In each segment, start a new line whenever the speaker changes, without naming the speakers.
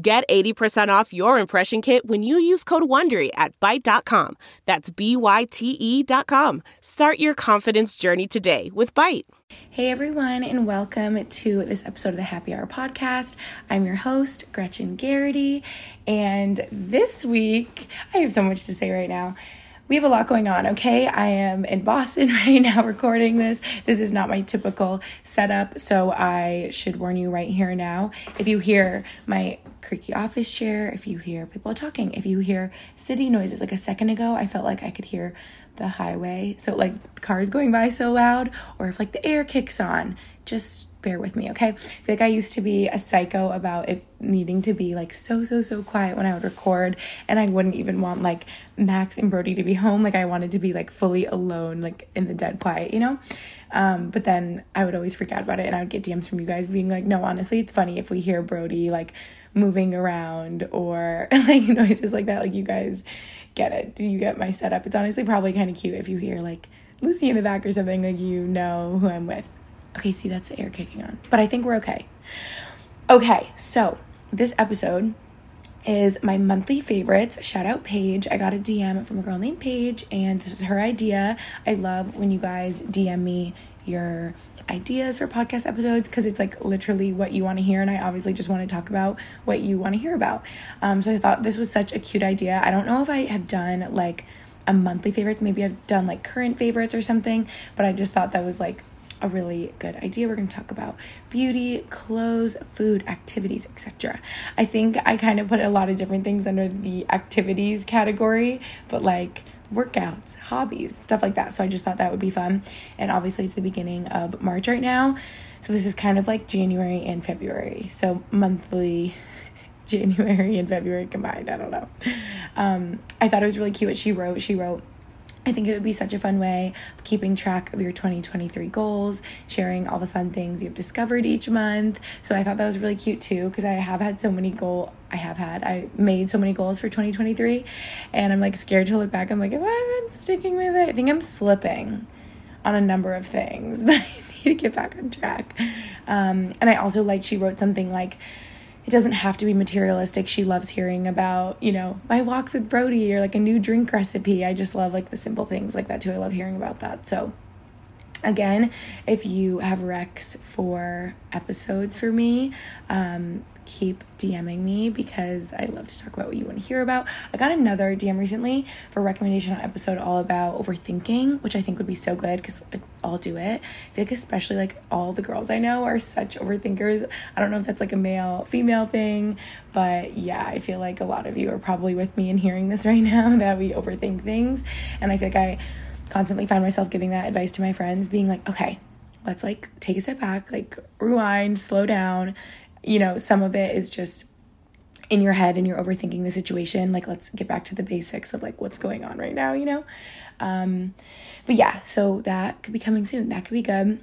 Get 80% off your impression kit when you use code WONDERY at Byte.com. That's B-Y-T-E dot com. Start your confidence journey today with Byte.
Hey everyone, and welcome to this episode of the Happy Hour podcast. I'm your host, Gretchen Geraghty, and this week, I have so much to say right now we have a lot going on, okay? I am in Boston right now recording this. This is not my typical setup, so I should warn you right here now. If you hear my creaky office chair, if you hear people talking, if you hear city noises, like a second ago, I felt like I could hear the highway. So, like, cars going by so loud, or if like the air kicks on, just bear with me, okay? I feel like I used to be a psycho about it needing to be like so, so, so quiet when I would record, and I wouldn't even want like Max and Brody to be home. Like, I wanted to be like fully alone, like in the dead quiet, you know? Um, but then I would always freak out about it, and I would get DMs from you guys being like, no, honestly, it's funny if we hear Brody like moving around or like noises like that. Like, you guys get it. Do you get my setup? It's honestly probably kind of cute if you hear like Lucy in the back or something, like you know who I'm with. Okay, see, that's the air kicking on. But I think we're okay. Okay, so this episode is my monthly favorites. Shout out Paige. I got a DM from a girl named Paige, and this is her idea. I love when you guys DM me your ideas for podcast episodes because it's like literally what you want to hear and i obviously just want to talk about what you want to hear about um, so i thought this was such a cute idea i don't know if i have done like a monthly favorites maybe i've done like current favorites or something but i just thought that was like a really good idea. We're going to talk about beauty, clothes, food, activities, etc. I think I kind of put a lot of different things under the activities category, but like workouts, hobbies, stuff like that. So I just thought that would be fun. And obviously, it's the beginning of March right now. So this is kind of like January and February. So monthly January and February combined. I don't know. Um, I thought it was really cute what she wrote. She wrote, I think it would be such a fun way of keeping track of your 2023 goals, sharing all the fun things you've discovered each month. So I thought that was really cute too because I have had so many goal I have had. I made so many goals for 2023 and I'm like scared to look back. I'm like, if I've been sticking with it, I think I'm slipping on a number of things that I need to get back on track. Um, and I also like she wrote something like it doesn't have to be materialistic. She loves hearing about, you know, my walks with Brody or like a new drink recipe. I just love like the simple things like that too. I love hearing about that. So, again, if you have recs for episodes for me, um, keep DMing me because I love to talk about what you want to hear about. I got another DM recently for recommendation on episode all about overthinking, which I think would be so good because like, I'll do it. I feel like especially like all the girls I know are such overthinkers. I don't know if that's like a male female thing, but yeah, I feel like a lot of you are probably with me in hearing this right now that we overthink things, and I feel like I constantly find myself giving that advice to my friends, being like, okay. Let's like take a step back, like rewind, slow down, you know, some of it is just in your head and you're overthinking the situation. Like, let's get back to the basics of like what's going on right now, you know? Um, but yeah, so that could be coming soon. That could be good.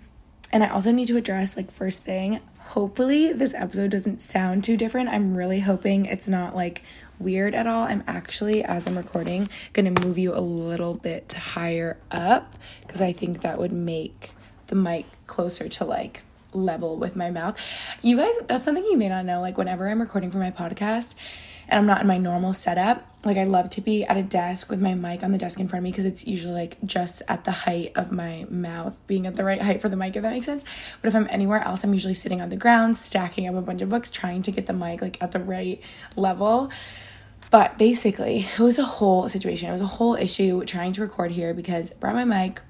And I also need to address, like, first thing, hopefully this episode doesn't sound too different. I'm really hoping it's not like weird at all. I'm actually, as I'm recording, gonna move you a little bit higher up because I think that would make the mic closer to like level with my mouth. You guys, that's something you may not know. Like, whenever I'm recording for my podcast and I'm not in my normal setup, like, I love to be at a desk with my mic on the desk in front of me because it's usually like just at the height of my mouth, being at the right height for the mic, if that makes sense. But if I'm anywhere else, I'm usually sitting on the ground, stacking up a bunch of books, trying to get the mic like at the right level. But basically, it was a whole situation. It was a whole issue trying to record here because I brought my mic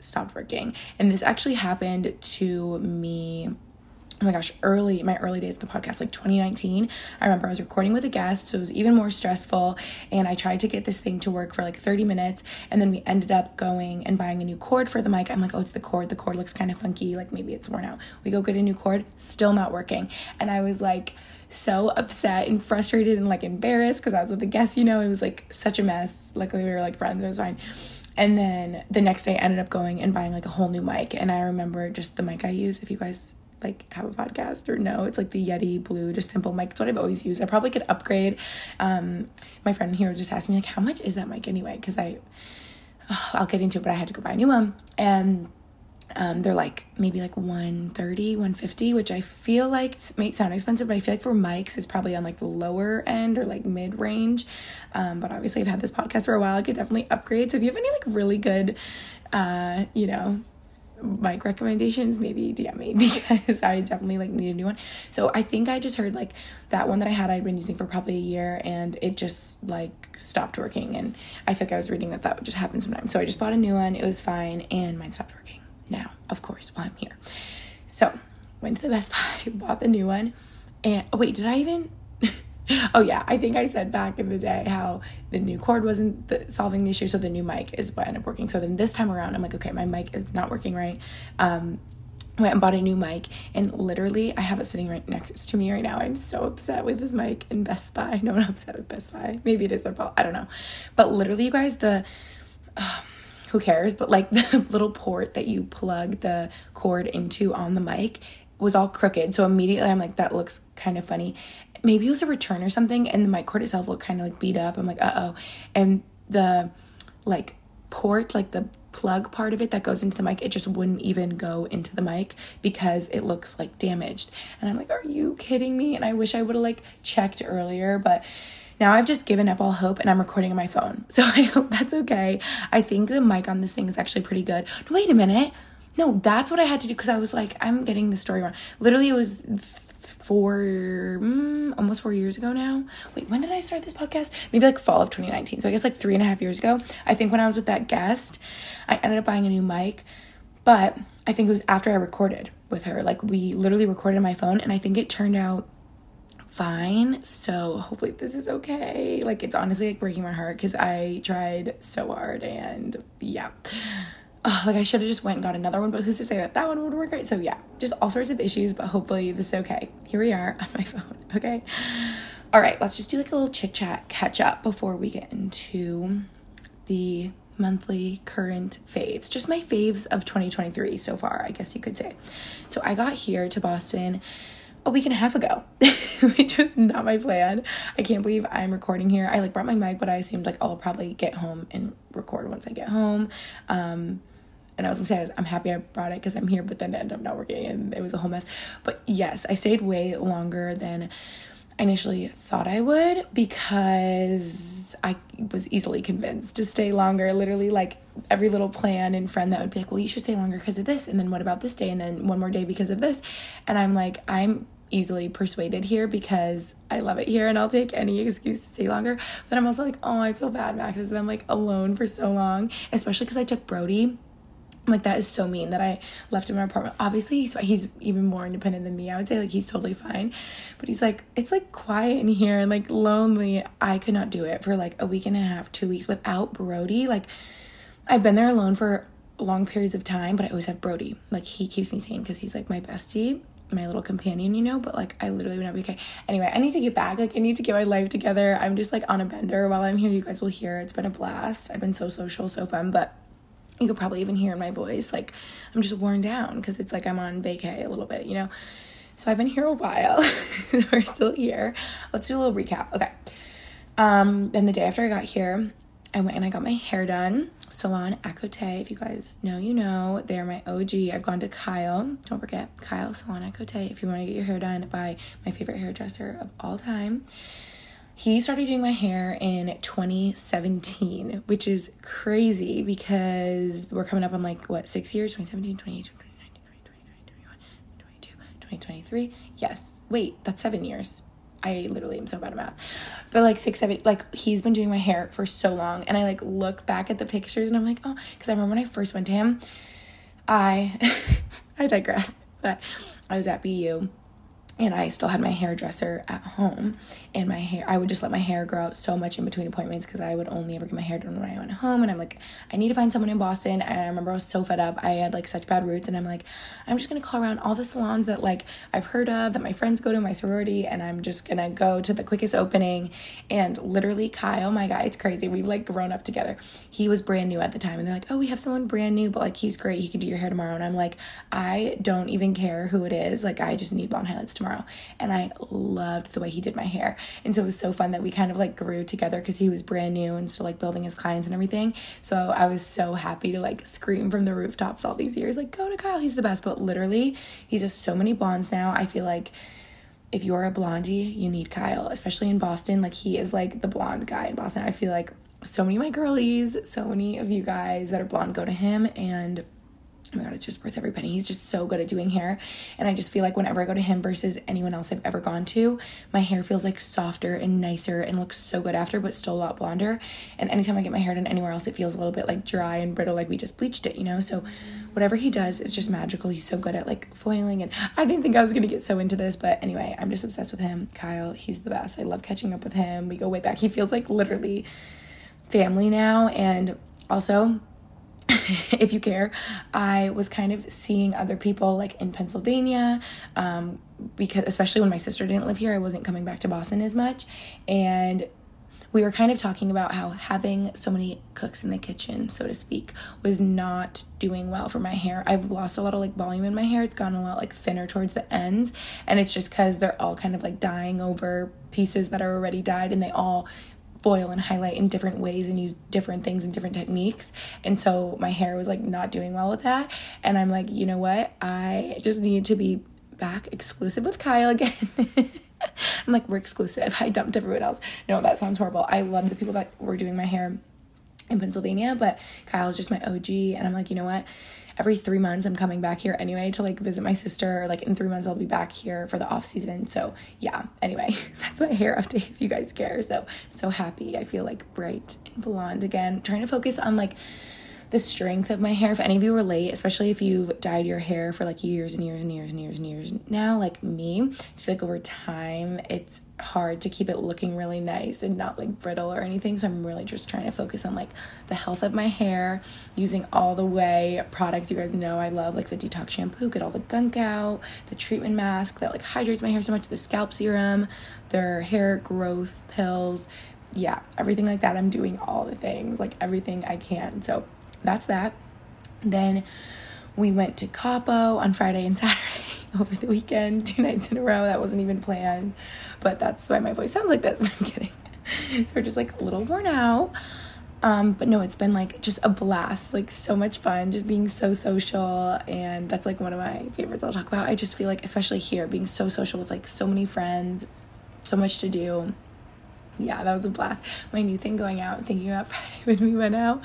stopped working. And this actually happened to me oh my gosh, early, my early days of the podcast, like 2019. I remember I was recording with a guest, so it was even more stressful. And I tried to get this thing to work for like 30 minutes. And then we ended up going and buying a new cord for the mic. I'm like, oh, it's the cord. The cord looks kind of funky. Like maybe it's worn out. We go get a new cord, still not working. And I was like, so upset and frustrated and like embarrassed because I was with the guest, you know, it was like such a mess. Luckily, we were like friends, it was fine. And then the next day, I ended up going and buying like a whole new mic. And I remember just the mic I use. If you guys like have a podcast or no, it's like the Yeti Blue, just simple mic. It's what I've always used. I probably could upgrade. Um, my friend here was just asking me like, how much is that mic anyway? Because I, oh, I'll get into it, but I had to go buy a new one. And um, they're like maybe like 130 150 which i feel like may sound expensive but i feel like for mics it's probably on like the lower end or like mid range um, but obviously i've had this podcast for a while i could definitely upgrade so if you have any like really good uh, you know mic recommendations maybe DM me because I definitely like need a new one. So I think I just heard like that one that I had I'd been using for probably a year and it just like stopped working and I think I was reading that that would just happen sometimes. So I just bought a new one. It was fine and mine stopped working now, of course, while I'm here. So went to the Best Buy, bought the new one, and oh, wait, did I even? oh yeah, I think I said back in the day how the new cord wasn't the, solving the issue, so the new mic is what ended up working. So then this time around, I'm like, okay, my mic is not working right. Um, went and bought a new mic and literally I have it sitting right next to me right now. I'm so upset with this mic and Best Buy. No, I'm upset with Best Buy. Maybe it is their fault. I don't know. But literally, you guys, the uh, who cares? But like the little port that you plug the cord into on the mic was all crooked. So immediately I'm like, that looks kind of funny. Maybe it was a return or something, and the mic cord itself looked kind of like beat up. I'm like, uh oh. And the like port, like the plug part of it that goes into the mic, it just wouldn't even go into the mic because it looks like damaged. And I'm like, are you kidding me? And I wish I would have like checked earlier, but now I've just given up all hope and I'm recording on my phone. So I hope that's okay. I think the mic on this thing is actually pretty good. Wait a minute. No, that's what I had to do because I was like, I'm getting the story wrong. Literally, it was four, mm, almost four years ago now. Wait, when did I start this podcast? Maybe like fall of 2019. So I guess like three and a half years ago. I think when I was with that guest, I ended up buying a new mic, but I think it was after I recorded with her. Like we literally recorded on my phone, and I think it turned out fine. So hopefully this is okay. Like it's honestly like breaking my heart because I tried so hard and yeah. Oh, like I should have just went and got another one, but who's to say that that one would work right? So yeah, just all sorts of issues, but hopefully this is okay. Here we are on my phone. Okay. All right, let's just do like a little chit chat catch up before we get into the monthly current faves. Just my faves of 2023 so far, I guess you could say. So I got here to Boston a week and a half ago, which was not my plan. I can't believe I'm recording here. I like brought my mic, but I assumed like I'll probably get home and record once I get home. Um, and I was gonna say I'm happy I brought it because I'm here, but then it ended up not working and it was a whole mess. But yes, I stayed way longer than I initially thought I would because I was easily convinced to stay longer. Literally, like every little plan and friend that would be like, Well, you should stay longer because of this. And then what about this day? And then one more day because of this. And I'm like, I'm easily persuaded here because I love it here and I'll take any excuse to stay longer. But I'm also like, Oh, I feel bad. Max has been like alone for so long, especially because I took Brody like that is so mean that I left him in my apartment. Obviously, he's, he's even more independent than me. I would say like he's totally fine, but he's like it's like quiet in here and like lonely. I could not do it for like a week and a half, two weeks without Brody. Like I've been there alone for long periods of time, but I always have Brody. Like he keeps me sane because he's like my bestie, my little companion, you know. But like I literally would not be okay. Anyway, I need to get back. Like I need to get my life together. I'm just like on a bender while I'm here. You guys will hear. It's been a blast. I've been so social, so fun, but you could probably even hear in my voice like i'm just worn down because it's like i'm on vacay a little bit you know so i've been here a while we're still here let's do a little recap okay um then the day after i got here i went and i got my hair done salon Acoté. if you guys know you know they're my og i've gone to kyle don't forget kyle salon Acoté. if you want to get your hair done by my favorite hairdresser of all time he started doing my hair in 2017, which is crazy because we're coming up on like what, six years 2017, 2018, 2019, 2020, 2021, 2022, 2023. Yes. Wait, that's seven years. I literally am so bad at math. But like six, seven, like he's been doing my hair for so long. And I like look back at the pictures and I'm like, oh, because I remember when I first went to him, I, I digress, but I was at BU and I still had my hairdresser at home and my hair I would just let my hair grow out so much in between appointments because I would only ever get my hair done when I went home and I'm like I need to find someone in Boston and I remember I was so fed up I had like such bad roots and I'm like I'm just gonna call around all the salons that like I've heard of that my friends go to my sorority and I'm just gonna go to the quickest opening and literally Kyle my guy it's crazy we've like grown up together he was brand new at the time and they're like oh we have someone brand new but like he's great he can do your hair tomorrow and I'm like I don't even care who it is like I just need blonde highlights tomorrow tomorrow. And I loved the way he did my hair. And so it was so fun that we kind of like grew together because he was brand new and still like building his clients and everything. So I was so happy to like scream from the rooftops all these years, like, go to Kyle, he's the best. But literally, he does so many blondes now. I feel like if you're a blondie, you need Kyle, especially in Boston. Like he is like the blonde guy in Boston. I feel like so many of my girlies, so many of you guys that are blonde go to him and oh my god, it's just worth every penny. He's just so good at doing hair. And I just feel like whenever I go to him versus anyone else I've ever gone to, my hair feels like softer and nicer and looks so good after, but still a lot blonder. And anytime I get my hair done anywhere else, it feels a little bit like dry and brittle, like we just bleached it, you know? So whatever he does is just magical. He's so good at like foiling. And I didn't think I was gonna get so into this, but anyway, I'm just obsessed with him. Kyle, he's the best. I love catching up with him. We go way back. He feels like literally family now. And also, if you care, I was kind of seeing other people like in Pennsylvania, um, because especially when my sister didn't live here, I wasn't coming back to Boston as much. And we were kind of talking about how having so many cooks in the kitchen, so to speak, was not doing well for my hair. I've lost a lot of like volume in my hair. It's gotten a lot like thinner towards the ends, and it's just because they're all kind of like dying over pieces that are already dyed, and they all foil and highlight in different ways and use different things and different techniques. And so my hair was like not doing well with that. And I'm like, you know what? I just need to be back exclusive with Kyle again. I'm like, we're exclusive. I dumped everyone else. No, that sounds horrible. I love the people that were doing my hair in Pennsylvania, but Kyle's just my OG. And I'm like, you know what? Every three months I'm coming back here anyway to like visit my sister. Like in three months I'll be back here for the off season. So yeah, anyway, that's my hair update if you guys care. So I'm so happy. I feel like bright and blonde again. trying to focus on like the strength of my hair. If any of you relate, especially if you've dyed your hair for like years and years and years and years and years now, like me, just like over time, it's hard to keep it looking really nice and not like brittle or anything. So I'm really just trying to focus on like the health of my hair, using all the Ouai products you guys know I love, like the detox shampoo, get all the gunk out, the treatment mask that like hydrates my hair so much, the scalp serum, their hair growth pills. Yeah, everything like that. I'm doing all the things, like everything I can. So that's that. Then we went to Capo on Friday and Saturday over the weekend, two nights in a row. That wasn't even planned, but that's why my voice sounds like this. I'm kidding. so we're just like a little worn out. Um, but no, it's been like just a blast, like so much fun, just being so social. And that's like one of my favorites I'll talk about. I just feel like, especially here, being so social with like so many friends, so much to do. Yeah, that was a blast. My new thing going out, thinking about Friday when we went out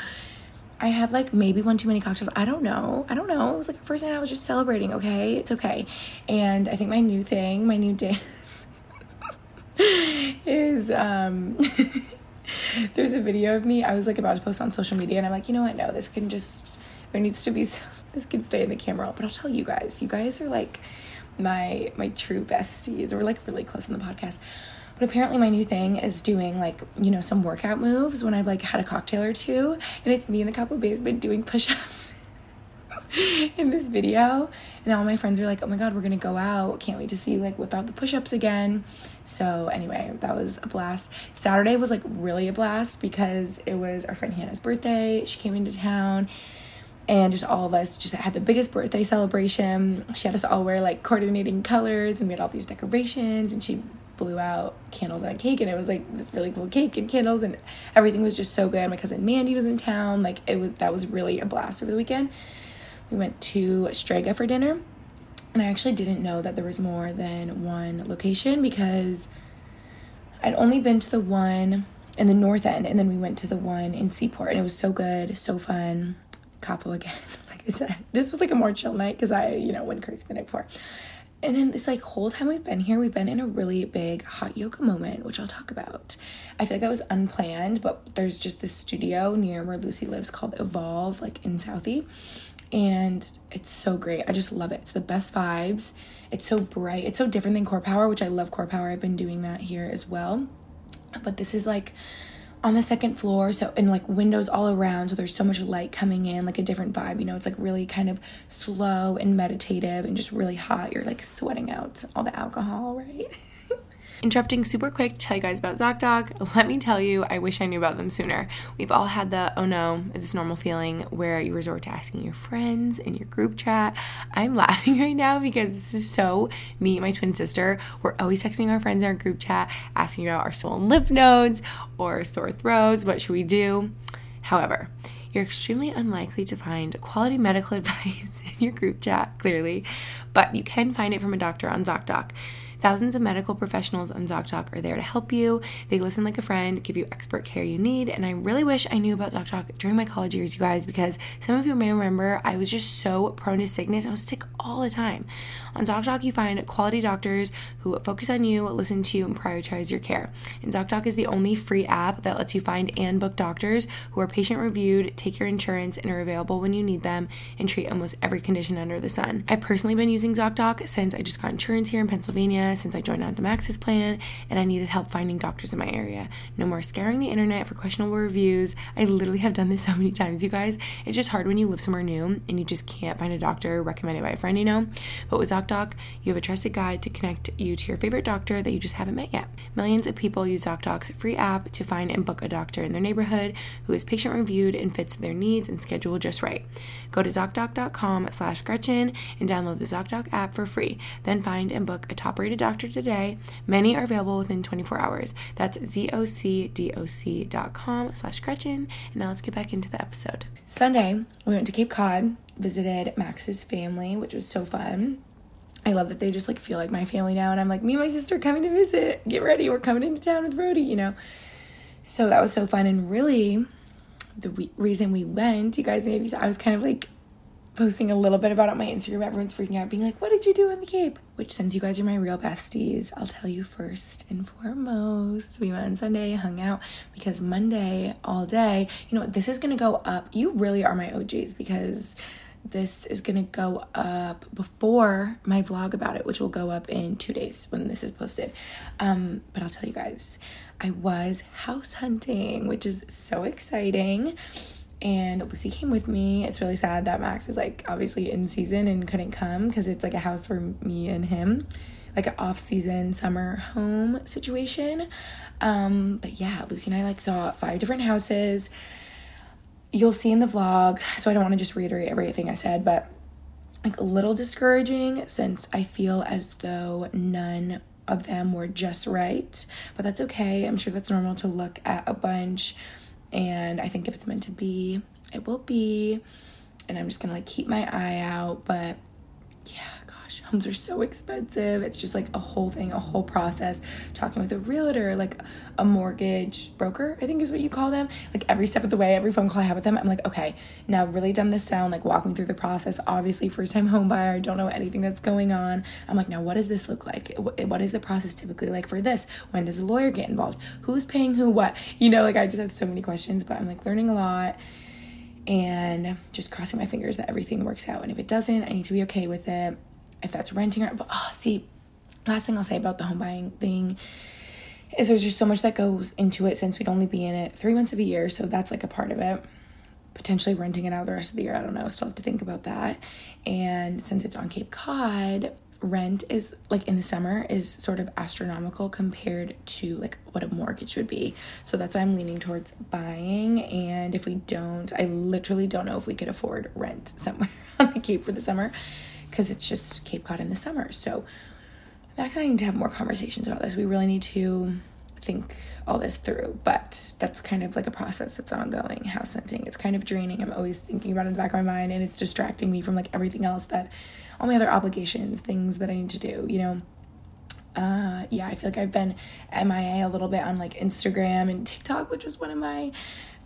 I had like maybe one too many cocktails. I don't know. I don't know. It was like the first night I was just celebrating, okay? It's okay. And I think my new thing, my new dance is um there's a video of me. I was like about to post on social media and I'm like, you know what? No, this can just there needs to be this can stay in the camera. But I'll tell you guys, you guys are like my my true besties. We're like really close on the podcast. But apparently, my new thing is doing like, you know, some workout moves when I've like had a cocktail or two. And it's me in the couple basement doing push ups in this video. And all my friends are like, oh my God, we're going to go out. Can't wait to see like whip out the push ups again. So, anyway, that was a blast. Saturday was like really a blast because it was our friend Hannah's birthday. She came into town and just all of us just had the biggest birthday celebration. She had us all wear like coordinating colors and we had all these decorations and she blew out candles and a cake and it was like this really cool cake and candles and everything was just so good. My cousin Mandy was in town. Like it was that was really a blast over the weekend. We went to Strega for dinner. And I actually didn't know that there was more than one location because I'd only been to the one in the north end and then we went to the one in Seaport and it was so good, so fun. Capo again, like I said. This was like a more chill night because I, you know, went crazy the night before and then this like whole time we've been here, we've been in a really big hot yoga moment, which I'll talk about. I feel like that was unplanned, but there's just this studio near where Lucy lives called Evolve, like in Southie. and it's so great. I just love it. It's the best vibes. It's so bright. It's so different than Core Power, which I love Core Power. I've been doing that here as well. But this is like on the second floor so and like windows all around so there's so much light coming in like a different vibe you know? It's like really kind of slow and meditative and just really hot. You're like sweating out all the alcohol right Interrupting super quick to tell you guys about ZocDoc. Let me tell you, I wish I knew about them sooner. We've all had the oh no, is this normal feeling where you resort to asking your friends in your group chat. I'm laughing right now because this is so me and my twin sister. We're always texting our friends in our group chat, asking about our swollen lymph nodes or sore throats. What should we do? However, you're extremely unlikely to find quality medical advice in your group chat, clearly, but you can find it from a doctor on ZocDoc. Thousands of medical professionals on ZocDoc are there to help you. They listen like a friend, give you expert care you need. And I really wish I knew about ZocDoc during my college years, you guys, because some of you may remember I was just so prone to sickness. I was sick all the time. On ZocDoc, you find quality doctors who focus on you, listen to you, and prioritize your care. And ZocDoc is the only free app that lets you find and book doctors who are patient reviewed, take your insurance, and are available when you need them, and treat almost every condition under the sun. I've personally been using ZocDoc since I just got insurance here in Pennsylvania since I joined onto Max's plan and I needed help finding doctors in my area. No more scouring the internet for questionable reviews. I literally have done this so many times, you guys. It's just hard when you live somewhere new and you just can't find a doctor recommended by a friend, you know? But with ZocDoc, you have a trusted guide to connect you to your favorite doctor that you just haven't met yet. Millions of people use ZocDoc's free app to find and book a doctor in their neighborhood who is patient reviewed and fits their needs and schedule just right. Go to ZocDoc.com slash Gretchen and download the ZocDoc app for free. Then find and book a top rated doctor today. Many are available within 24 hours. That's zocdoc.com slash Gretchen. And now let's get back into the episode. Sunday, we went to Cape Cod, visited Max's family, which was so fun. I love that they just like feel like my family now. And I'm like, me and my sister coming to visit. Get ready. We're coming into town with Brody, you know? So that was so fun. And really, the we- reason we went, you guys maybe I was kind of like posting a little bit about it on my Instagram. Everyone's freaking out, being like, What did you do in the Cape? Which, since you guys are my real besties, I'll tell you first and foremost. We went on Sunday, hung out because Monday all day, you know, what? this is gonna go up. You really are my OGs because this is gonna go up before my vlog about it, which will go up in two days when this is posted. Um, but I'll tell you guys, I was house hunting, which is so exciting and Lucy came with me. It's really sad that Max is like obviously in season and couldn't come because it's like a house for me and him, like an off season summer home situation. Um, but yeah, Lucy and I like saw five different houses. You'll see in the vlog, so I don't want to just reiterate everything I said, but like a little discouraging since I feel as though none of them were just right, but that's okay. I'm sure that's normal to look at a bunch and I think if it's meant to be, it will be. And I'm just gonna like keep my eye out. But yeah, gosh, homes are so expensive. It's just like a whole thing, a whole process. Talking with a realtor, like a mortgage broker, I think is what you call them. Like every step of the way, every phone call I have with them, I'm like, okay, now really dumb this down, like walk me through the process. Obviously, first time home buyer, don't know anything that's going on. I'm like, now what does this look like? What is the process typically like for this? When does a lawyer get involved? Who's paying who what? You know, like I just have so many questions, but I'm like learning a lot and just crossing my fingers that everything works out. And if it doesn't, I need to be okay with it. If that's renting or, but oh, see, last thing I'll say about the home buying thing is there's just so much that goes into it since we'd only be in it three months of a year. So that's like a part of it. Potentially renting it out the rest of the year. I don't know. Still have to think about that. And since it's on Cape Cod, rent is like in the summer is sort of astronomical compared to like what a mortgage would be. So that's why I'm leaning towards buying. And if we don't, I literally don't know if we could afford rent somewhere on the Cape for the summer because it's just Cape Cod in the summer. So Max and I need to have more conversations about this. We really need to think all this through, but that's kind of like a process that's ongoing. House hunting, it's kind of draining. I'm always thinking about it in the back of my mind, and it's distracting me from like everything else that all my other obligations, things that I need to do, you know. Uh, yeah, I feel like I've been MIA a little bit on like Instagram and TikTok, which is one of my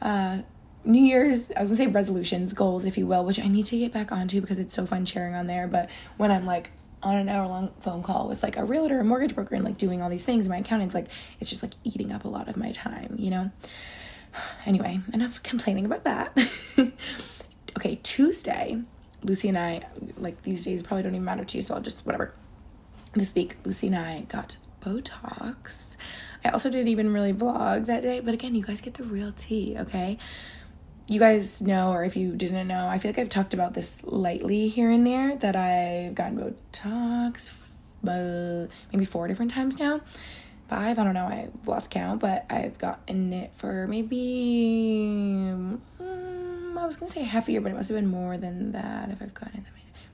uh, New Year's, I was gonna say resolutions, goals, if you will, which I need to get back onto because it's so fun sharing on there. But when I'm like on an hour long phone call with like a realtor, or a mortgage broker, and like doing all these things, my accountant's like, it's just like eating up a lot of my time, you know? Anyway, enough complaining about that. okay, Tuesday, Lucy and I, like these days probably don't even matter to you, so I'll just whatever. This week, Lucy and I got Botox. I also didn't even really vlog that day, but again, you guys get the real tea, okay? You guys know, or if you didn't know, I feel like I've talked about this lightly here and there that I've gotten Botox uh, maybe four different times now. Five, I don't know, I've lost count, but I've gotten it for maybe, um, I was gonna say half a year, but it must have been more than that if I've gotten it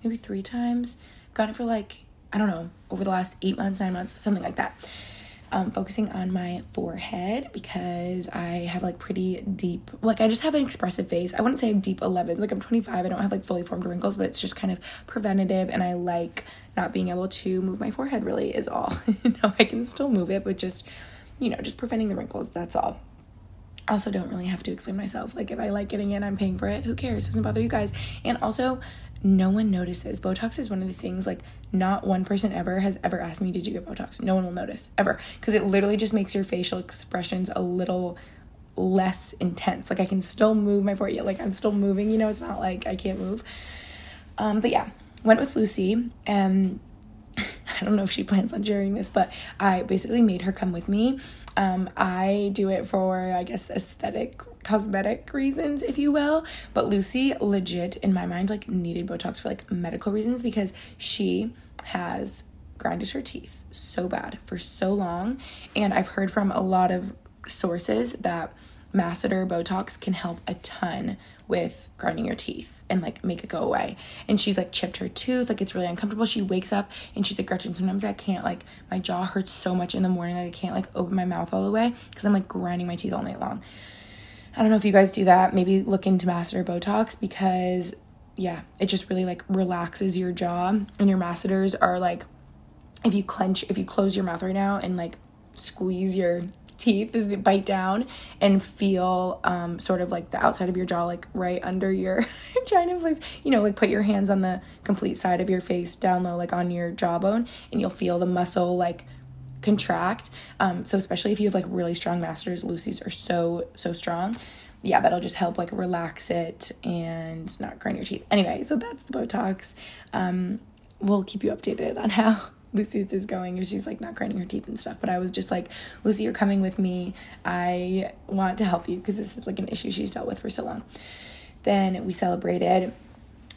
maybe three times. Got it for like I don't know, over the last eight months, nine months, something like that. Um, focusing on my forehead because I have like pretty deep, like I just have an expressive face. I wouldn't say I have deep 11s. Like I'm 25, I don't have like fully formed wrinkles, but it's just kind of preventative, and I like not being able to move my forehead. Really, is all. you know, I can still move it, but just you know, just preventing the wrinkles. That's all. Also don't really have to explain myself. Like if I like getting it, I'm paying for it. Who cares? It doesn't bother you guys. And also, no one notices. Botox is one of the things like not one person ever has ever asked me, "Did you get Botox?" No one will notice ever because it literally just makes your facial expressions a little less intense. Like I can still move my forehead. Like I'm still moving. You know, it's not like I can't move. Um, but yeah, went with Lucy and. I don't know if she plans on sharing this, but I basically made her come with me. Um, I do it for, I guess, aesthetic cosmetic reasons, if you will. But Lucy, legit, in my mind, like needed Botox for like medical reasons because she has grinded her teeth so bad for so long. And I've heard from a lot of sources that masseter Botox can help a ton with grinding your teeth and like make it go away. And she's like chipped her tooth, like it's really uncomfortable. She wakes up and she's like, Gretchen, sometimes I can't like my jaw hurts so much in the morning, I can't like open my mouth all the way because I'm like grinding my teeth all night long. I don't know if you guys do that. Maybe look into masseter Botox because yeah, it just really like relaxes your jaw and your masseters are like if you clench, if you close your mouth right now and like squeeze your teeth is bite down and feel um, sort of like the outside of your jaw, like right under your vagina place. You know, like put your hands on the complete side of your face down low, like on your jawbone, and you'll feel the muscle like contract. Um, so especially if you have like really strong masseters, Lucy's are so so strong. Yeah, that'll just help like relax it and not grind your teeth. Anyway, so that's the Botox. Um, we'll keep you updated on how Lucy's is going if she's like not grinding her teeth and stuff. But I was just like, Lucy, you're coming with me. I want to help you because this is like an issue she's dealt with for so long. Then we celebrated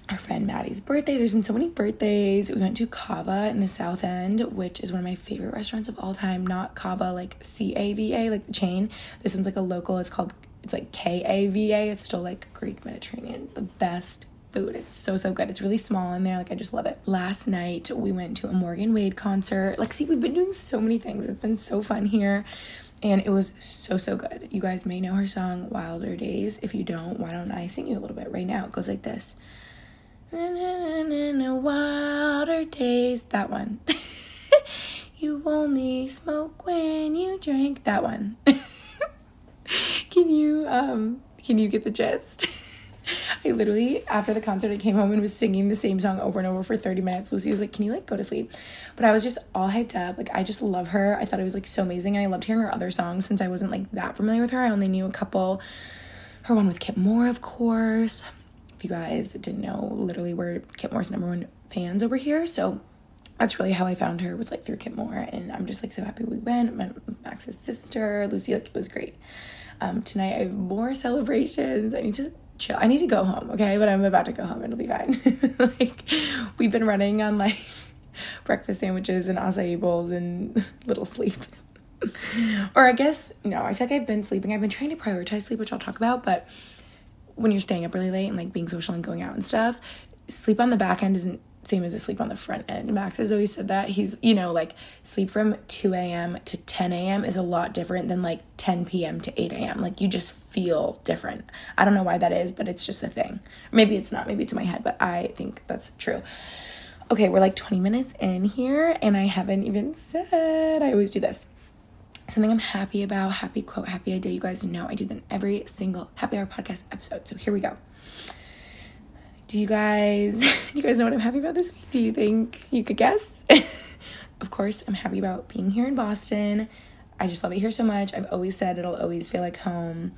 our friend Maddie's birthday. There's been so many birthdays. We went to Kava in the South End, which is one of my favorite restaurants of all time. Not Cava like C A V A, like the chain. This one's like a local. It's called it's like K A V A. It's still like Greek Mediterranean. The best food. It's so so good. It's really small in there. Like I just love it. Last night we went to a Morgan Wade concert. Like see, we've been doing so many things. It's been so fun here. And it was so so good. You guys may know her song Wilder Days. If you don't, why don't I sing you a little bit right now? It goes like this. Wilder days. That one. you only smoke when you drink. That one. can you um can you get the gist? I literally after the concert I came home and was singing the same song over and over for 30 minutes. Lucy was like, "Can you like go to sleep?" But I was just all hyped up. Like I just love her. I thought it was like so amazing and I loved hearing her other songs since I wasn't like that familiar with her. I only knew a couple. Her one with Kip Moore, of course if you guys didn't know, literally we're Kip Moore's number one fans over here. So that's really how I found her was like through Kip Moore, and I'm just like so happy we went. My Max's sister, Lucy, like it was great. Um, tonight I have more celebrations. I need to chill. I need to go home, okay? But I'm about to go home. It'll be fine. like we've been running on like breakfast sandwiches and acai bowls and little sleep. or I guess no, I feel like I've been sleeping. I've been trying to prioritize sleep, which I'll talk about, but when you're staying up really late and like being social and going out and stuff, sleep on the back end isn't same as sleep on the front end. Max has always said that. He's, you know, like sleep from 2 a.m. to 10 a.m. is a lot different than like 10 p.m. to 8 a.m. Like you just feel different. I don't know why that is, but it's just a thing. Maybe it's not, maybe it's in my head, but I think that's true. Okay, we're like 20 minutes in here and I haven't even said, I always do this something I'm happy about, happy quote, happy idea. You guys know I do them every single happy hour podcast episode. So here we go. Do you guys you guys know what I'm happy about this week? Do you think you could guess? of course, I'm happy about being here in Boston. I just love it here so much. I've always said it'll always feel like home.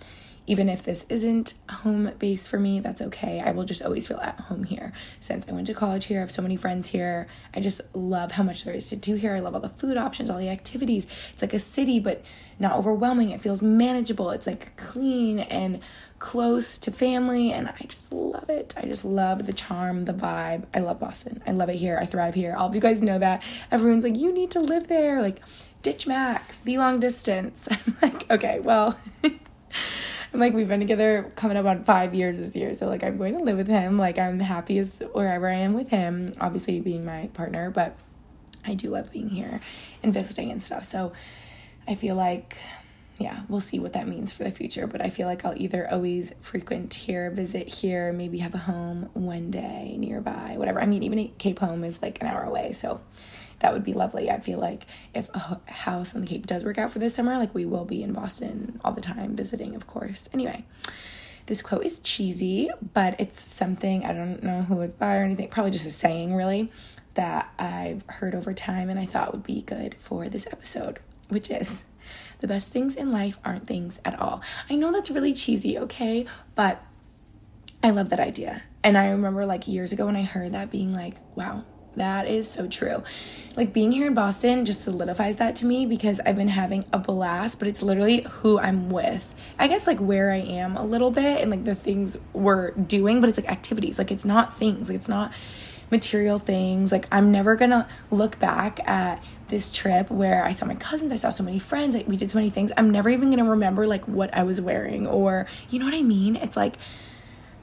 Even if this isn't home base for me, that's okay. I will just always feel at home here. Since I went to college here, I have so many friends here. I just love how much there is to do here. I love all the food options, all the activities. It's like a city, but not overwhelming. It feels manageable. It's like clean and close to family and I just love it. I just love the charm, the vibe. I love Boston. I love it here. I thrive here. All of you guys know that. Everyone's like, you need to live there. Like, ditch Max, be long distance. I'm like, okay, well, I'm like, we've been together coming up on five years this year. So, like, I'm going to live with him. Like, I'm happiest wherever I am with him, obviously being my partner, but I do love being here and visiting and stuff. So, I feel like yeah, we'll see what that means for the future. But I feel like I'll either always frequent here, visit here, maybe have a home one day nearby, whatever. I mean, even Cape Home is like an hour away. So that would be lovely. I feel like if a house on the Cape does work out for this summer, like we will be in Boston all the time visiting, of course. Anyway, this quote is cheesy, but it's something I don't know who it's by or anything, probably just a saying, really, that I've heard over time and I thought would be good for this episode, which is the best things in life aren't things at all. I know that's really cheesy, okay? But I love that idea. And I remember like years ago when I heard that being like, wow, that is so true. Like being here in Boston just solidifies that to me because I've been having a blast, but it's literally who I'm with. I guess like where I am a little bit and like the things we're doing, but it's like activities. Like it's not things. Like it's not material things. Like I'm never going to look back at this trip where I saw my cousins, I saw so many friends, we did so many things. I'm never even gonna remember like what I was wearing or you know what I mean? It's like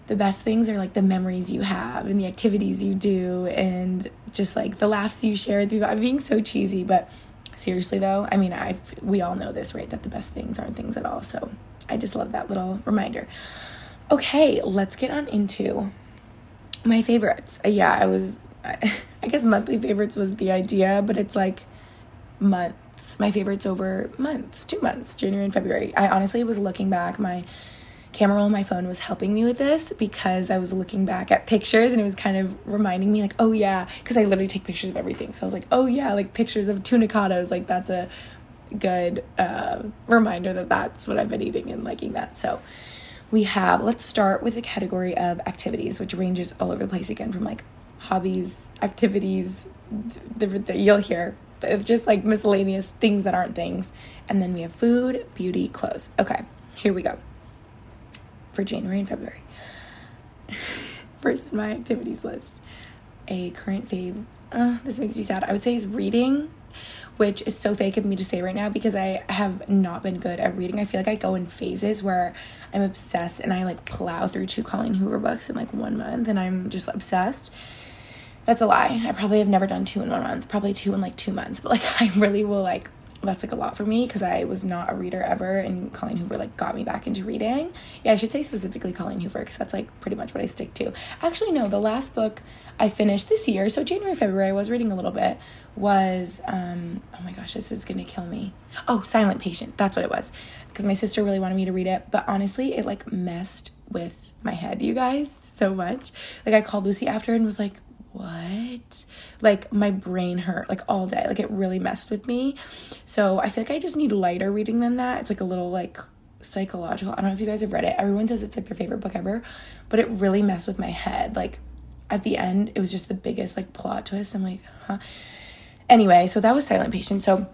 the best things are like the memories you have and the activities you do and just like the laughs you share with people. I'm being so cheesy, but seriously though, I mean I we all know this, right? That the best things aren't things at all. So I just love that little reminder. Okay, let's get on into my favorites. Uh, yeah, I was I guess monthly favorites was the idea, but it's like months. My favorites over months, two months, January and February. I honestly was looking back, my camera on my phone was helping me with this because I was looking back at pictures and it was kind of reminding me, like, oh yeah, because I literally take pictures of everything. So I was like, oh yeah, like pictures of tunicados, like that's a good uh, reminder that that's what I've been eating and liking that. So we have, let's start with a category of activities, which ranges all over the place again from like hobbies, activities, that you'll hear just like miscellaneous things that aren't things. And then we have food, beauty, clothes. Okay, here we go. For January and February. First in my activities list, a current fave. Uh, this makes me sad. I would say is reading, which is so fake of me to say right now because I have not been good at reading. I feel like I go in phases where I'm obsessed and I like plow through two Colleen Hoover books in like one month and I'm just obsessed that's a lie. I probably have never done two in one month, probably two in like two months, but like I really will like that's like a lot for me because I was not a reader ever and Colleen Hoover like got me back into reading. Yeah, I should say specifically Colleen Hoover because that's like pretty much what I stick to. Actually, no, the last book I finished this year, so January, February, I was reading a little bit, was um oh my gosh, this is gonna kill me. Oh, Silent Patient. That's what it was. Because my sister really wanted me to read it, but honestly, it like messed with my head, you guys, so much. Like I called Lucy after and was like, what? Like my brain hurt like all day. Like it really messed with me. So I feel like I just need lighter reading than that. It's like a little like psychological. I don't know if you guys have read it. Everyone says it's like their favorite book ever, but it really messed with my head. Like at the end, it was just the biggest like plot twist. I'm like, huh. Anyway, so that was Silent Patient. So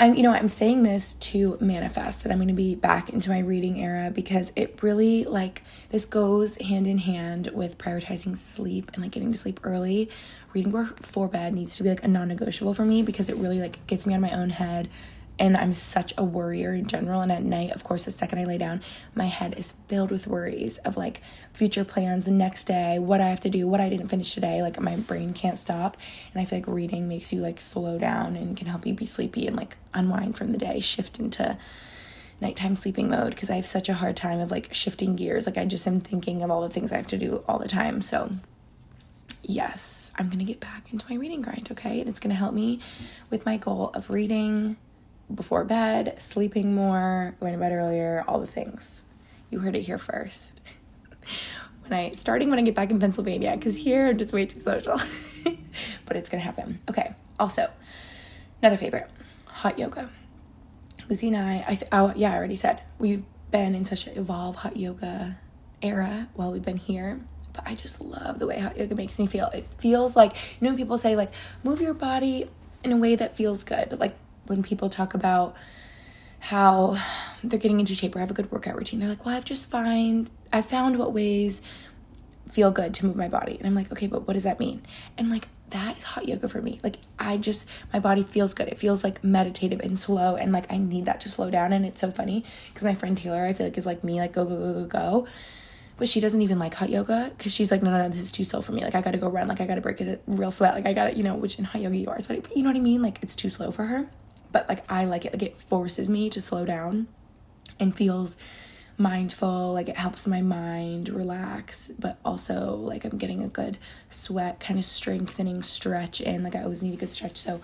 I'm, you know, I'm saying this to manifest that I'm going to be back into my reading era because it really like this goes hand in hand with prioritizing sleep and like getting to sleep early. Reading before bed needs to be like a non-negotiable for me because it really like gets me of my own head and I'm such a worrier in general. And at night, of course, the second I lay down, my head is filled with worries of like future plans the next day, what I have to do, what I didn't finish today. Like my brain can't stop. And I feel like reading makes you like slow down and can help you be sleepy and like unwind from the day, shift into nighttime sleeping mode because I have such a hard time of like shifting gears. Like I just am thinking of all the things I have to do all the time. So yes, I'm going to get back into my reading grind, okay? And it's going to help me with my goal of reading before bed, sleeping more, going to bed earlier, all the things. You heard it here first. when I starting when I get back in Pennsylvania, because here I'm just way too social. but it's gonna happen. Okay. Also, another favorite, hot yoga. Lucy and I, I th- oh yeah, I already said we've been in such an evolve hot yoga era while we've been here. But I just love the way hot yoga makes me feel. It feels like, you know, people say, like, move your body in a way that feels good. Like when people talk about how they're getting into shape or have a good workout routine, they're like, well, I've just find, I found what ways feel good to move my body. And I'm like, okay, but what does that mean? And like, that is hot yoga for me. Like, I just, my body feels good. It feels like meditative and slow. And like, I need that to slow down. And it's so funny because my friend Taylor, I feel like, is like me, like, go, go, go, go, go. But she doesn't even like hot yoga because she's like, no, no, no, this is too slow for me. Like, I gotta go run. Like, I gotta break a real sweat. Like, I gotta, you know, which in hot yoga you are. But you know what I mean? Like, it's too slow for her. But like, I like it. Like, it forces me to slow down and feels mindful. Like it helps my mind relax but also like i'm getting a good sweat kind of strengthening stretch and like i always need a good stretch. So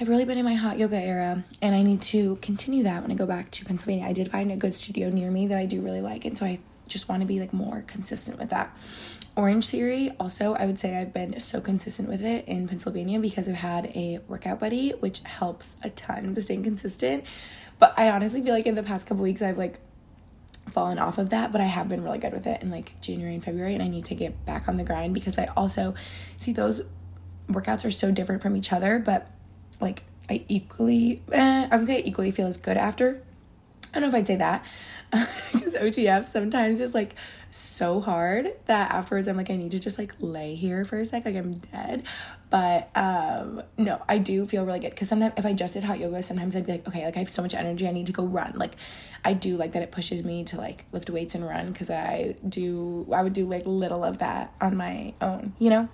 i've really been in my hot yoga era and i need to continue that when i go back to pennsylvania. I did find a good studio near me that i do really like and so i just want to be like more consistent with that Orangetheory also i would say i've been so consistent with it in pennsylvania because i've had a workout buddy which helps a ton with staying consistent but i honestly feel like in the past couple weeks i've like fallen off of that, but I have been really good with it in like January and February, and I need to get back on the grind because I also see those workouts are so different from each other, but like I equally, eh, I would say I equally feel as good after. I don't know if I'd say that because OTF sometimes is like so hard that afterwards I'm like I need to just like lay here for a sec like I'm dead. But um no I do feel really good. Because sometimes if I just did hot yoga sometimes I'd be like okay like I have so much energy I need to go run. Like I do like that it pushes me to like lift weights and run because I do I would do like little of that on my own you know?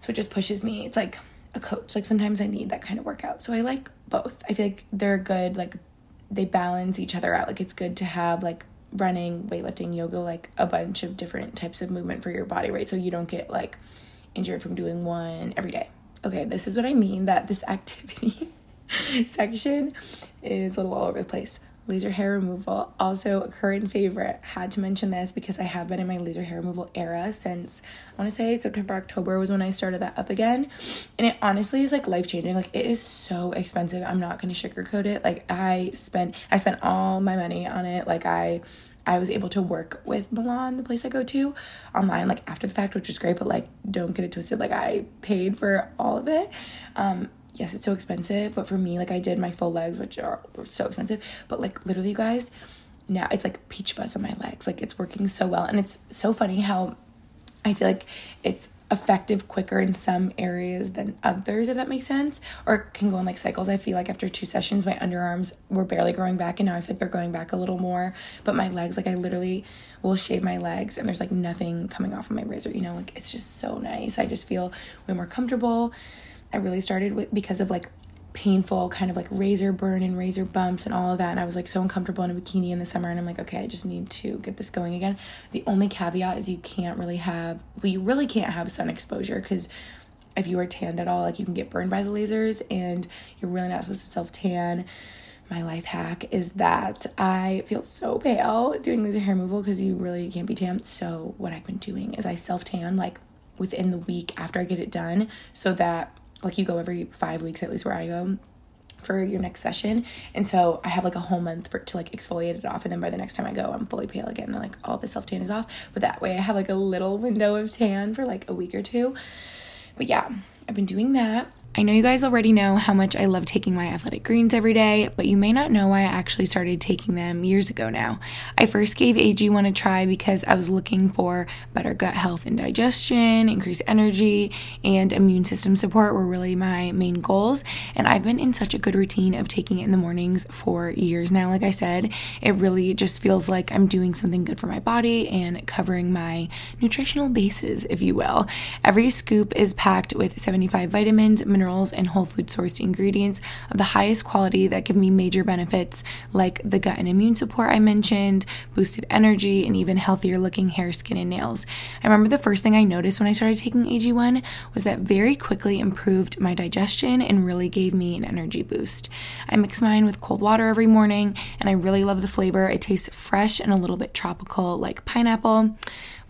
So it just pushes me. It's like a coach. Like sometimes I need that kind of workout. So I like both. I feel like they're good like they balance each other out. Like it's good to have like running, weightlifting, yoga, like a bunch of different types of movement for your body, right? So you don't get like injured from doing one every day. Okay, this is what I mean that this activity section is a little all over the place laser hair removal. Also, a current favorite. Had to mention this because I have been in my laser hair removal era since I want to say September, October was when I started that up again. And it honestly is like life changing. Like, it is so expensive. I'm not going to sugarcoat it. Like, I spent, I spent all my money on it. Like, I, I was able to work with Milan, the place I go to, online, like after the fact, which is great, but like don't get it twisted. Like I paid for all of it. Um, yes, it's so expensive, but for me, like I did my full legs, which are so expensive, but like literally, you guys, now it's like peach fuzz on my legs. Like it's working so well. And it's so funny how I feel like it's effective quicker in some areas than others, if that makes sense, or can go in like cycles. I feel like after two sessions, my underarms were barely growing back, and now I feel like they're growing back a little more. But my legs, like I literally will shave my legs, and there's like nothing coming off of my razor, you know, like it's just so nice. I just feel way more comfortable. I really started with because of like painful kind of like razor burn and razor bumps and all of that and I was like so uncomfortable in a bikini in the summer and I'm like okay I just need to get this going again. The only caveat is you can't really have well you really can't have sun exposure cuz if you are tanned at all like you can get burned by the lasers and you're really not supposed to self tan. My life hack is that I feel so pale doing laser hair removal because you really can't be tan. So what I've been doing is I self tan like within the week after I get it done so that like you go every five weeks at least where I go for your next session. And so I have like a whole month for to like exfoliate it off and then by the next time I go I'm fully pale again and like all the self tan is off. But that way I have like a little window of tan for like a week or two. But yeah, I've been doing that. I know you guys already know how much I love taking my athletic greens every day, but you may not know why I actually started taking them years ago now. I first gave AG1 a try because I was looking for better gut health and digestion, increased energy, and immune system support were really my main goals. And I've been in such a good routine of taking it in the mornings for years now. Like I said, it really just feels like I'm doing something good for my body and covering my nutritional bases, if you will. Every scoop is packed with 75 vitamins, minerals, minerals, and whole food sourced ingredients of the highest quality that give me major benefits like the gut and immune support I mentioned, boosted energy, and even healthier looking hair, skin, and nails. I remember the first thing I noticed when I started taking AG1 was that very quickly improved my digestion and really gave me an energy boost. I mix mine with cold water every morning, and I really love the flavor. It tastes fresh and a little bit tropical, like pineapple.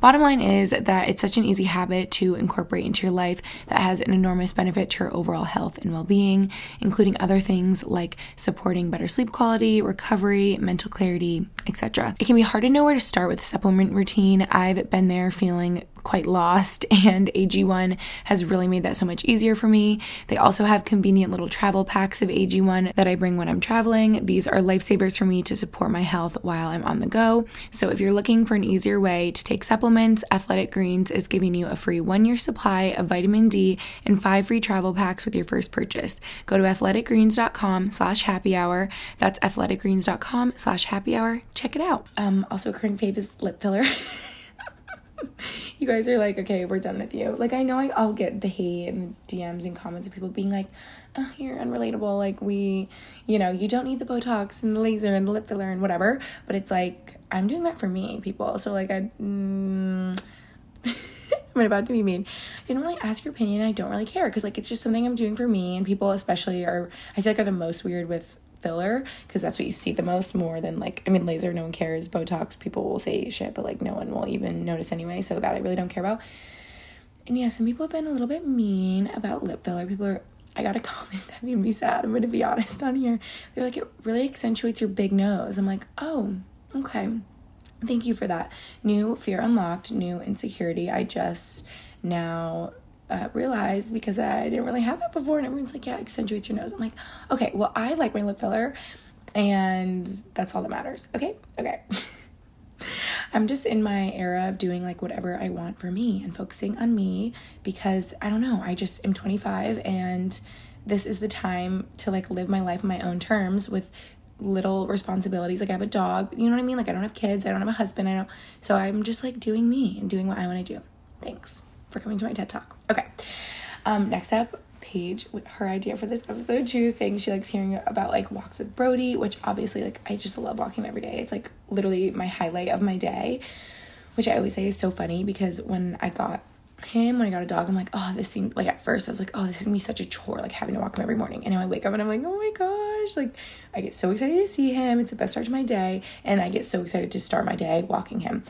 Bottom line is that it's such an easy habit to incorporate into your life that has an enormous benefit to your overall health and well being, including other things like supporting better sleep quality, recovery, mental clarity, etc. It can be hard to know where to start with a supplement routine. I've been there feeling quite lost, and AG1 has really made that so much easier for me. They also have convenient little travel packs of AG1 that I bring when I'm traveling. These are lifesavers for me to support my health while I'm on the go. So if you're looking for an easier way to take supplements, Athletic Greens is giving you a free one year supply of vitamin D and five free travel packs with your first purchase. Go to athleticgreens.com slash happy hour. That's athleticgreens.com slash happy hour. Check it out. Um, also, current fave is lip filler. you guys are like, okay, we're done with you. Like, I know I'll get the hate and the DMs and comments of people being like, oh, you're unrelatable. Like, we, you know, you don't need the Botox and the laser and the lip filler and whatever. But it's like, I'm doing that for me, people. So, like, I, mm, I'm about to be mean. I didn't really ask your opinion. I don't really care because, like, it's just something I'm doing for me. And people, especially, are, I feel like, are the most weird with filler because that's what you see the most more than like I mean laser no one cares. Botox people will say shit but like no one will even notice anyway so that I really don't care about. And yeah some people have been a little bit mean about lip filler. People are I got a comment that made me sad. I'm gonna be honest on here. They're like it really accentuates your big nose. I'm like oh okay. Thank you for that. New fear unlocked new insecurity. I just now uh, realized because I didn't really have that before. And everyone's like, yeah, accentuates your nose. I'm like, okay, well, I like my lip filler, and that's all that matters. Okay, okay. I'm just in my era of doing like whatever I want for me and focusing on me because I don't know, I just am 25 and this is the time to like live my life on my own terms with little responsibilities. Like I have a dog, you know what I mean? Like I don't have kids, I don't have a husband, I don't. So I'm just like doing me and doing what I want to do. Thanks for coming to my TED Talk. Okay. Um, next up, Paige, her idea for this episode, was saying she likes hearing about like walks with Brody, which obviously like I just love walking every day. It's like literally my highlight of my day, which I always say is so funny because when I got him, when I got a dog, I'm like, oh, this seemed like at first I was like, oh, this is gonna be such a chore, like having to walk him every morning. And now I wake up and I'm like, oh my gosh, like I get so excited to see him. It's the best start to my day, and I get so excited to start my day walking him.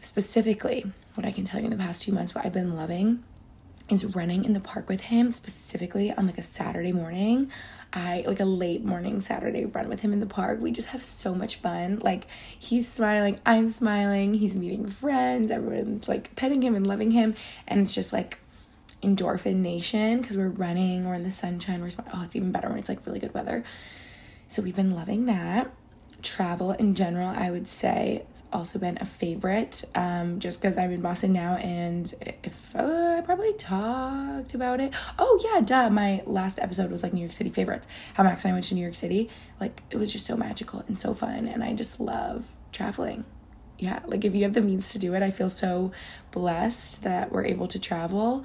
Specifically, what I can tell you in the past two months, what I've been loving is running in the park with him, specifically on like a Saturday morning. I like a late morning Saturday run with him in the park. We just have so much fun. Like he's smiling, I'm smiling, he's meeting friends, everyone's like petting him and loving him, and it's just like endorphin nation because we're running, we're in the sunshine, we're smiling. Oh, it's even better when it's like really good weather. So we've been loving that travel in general, I would say, has also been a favorite. Um, just because I'm in Boston now, and if uh, I probably talked about it. Oh yeah, duh. My last episode was like New York City favorites. How Max and I went to New York City. Like it was just so magical and so fun, and I just love traveling. Yeah, like if you have the means to do it, I feel so blessed that we're able to travel,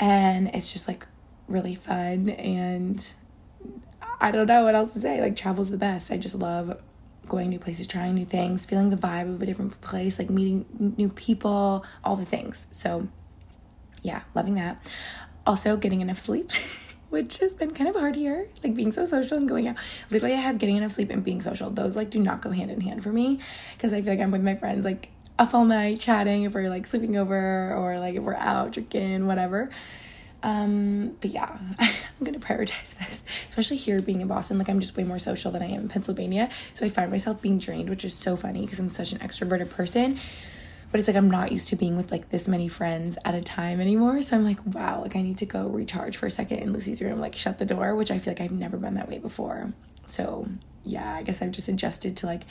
and it's just like really fun and I don't know what else to say. Like travel's the best. I just love going new places, trying new things, feeling the vibe of a different place, like meeting new people, all the things. So, yeah, loving that. Also, getting enough sleep, which has been kind of hard here, like being so social and going out. Literally, I have getting enough sleep and being social. Those like do not go hand in hand for me because I feel like I'm with my friends like up all night chatting if we're like sleeping over or like if we're out drinking, whatever. Um, but yeah, I'm gonna prioritize this, especially here being in Boston. Like, I'm just way more social than I am in Pennsylvania. So I find myself being drained, which is so funny because I'm such an extroverted person. But it's like I'm not used to being with like this many friends at a time anymore. So I'm like, wow, like I need to go recharge for a second in Lucy's room, like shut the door, which I feel like I've never been that way before. So yeah, I guess I've just adjusted to like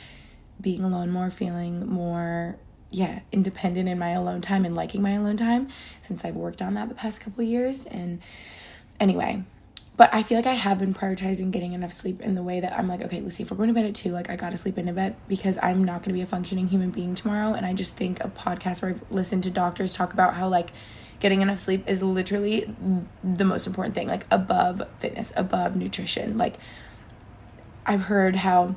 being alone more, feeling more yeah, independent in my alone time and liking my alone time since I've worked on that the past couple years. And anyway, but I feel like I have been prioritizing getting enough sleep in the way that I'm like, okay, Lucy, if we're going to bed at two, like I gotta sleep in a bed because I'm not gonna be a functioning human being tomorrow. And I just think of podcasts where I've listened to doctors talk about how like getting enough sleep is literally the most important thing, like above fitness, above nutrition. Like I've heard how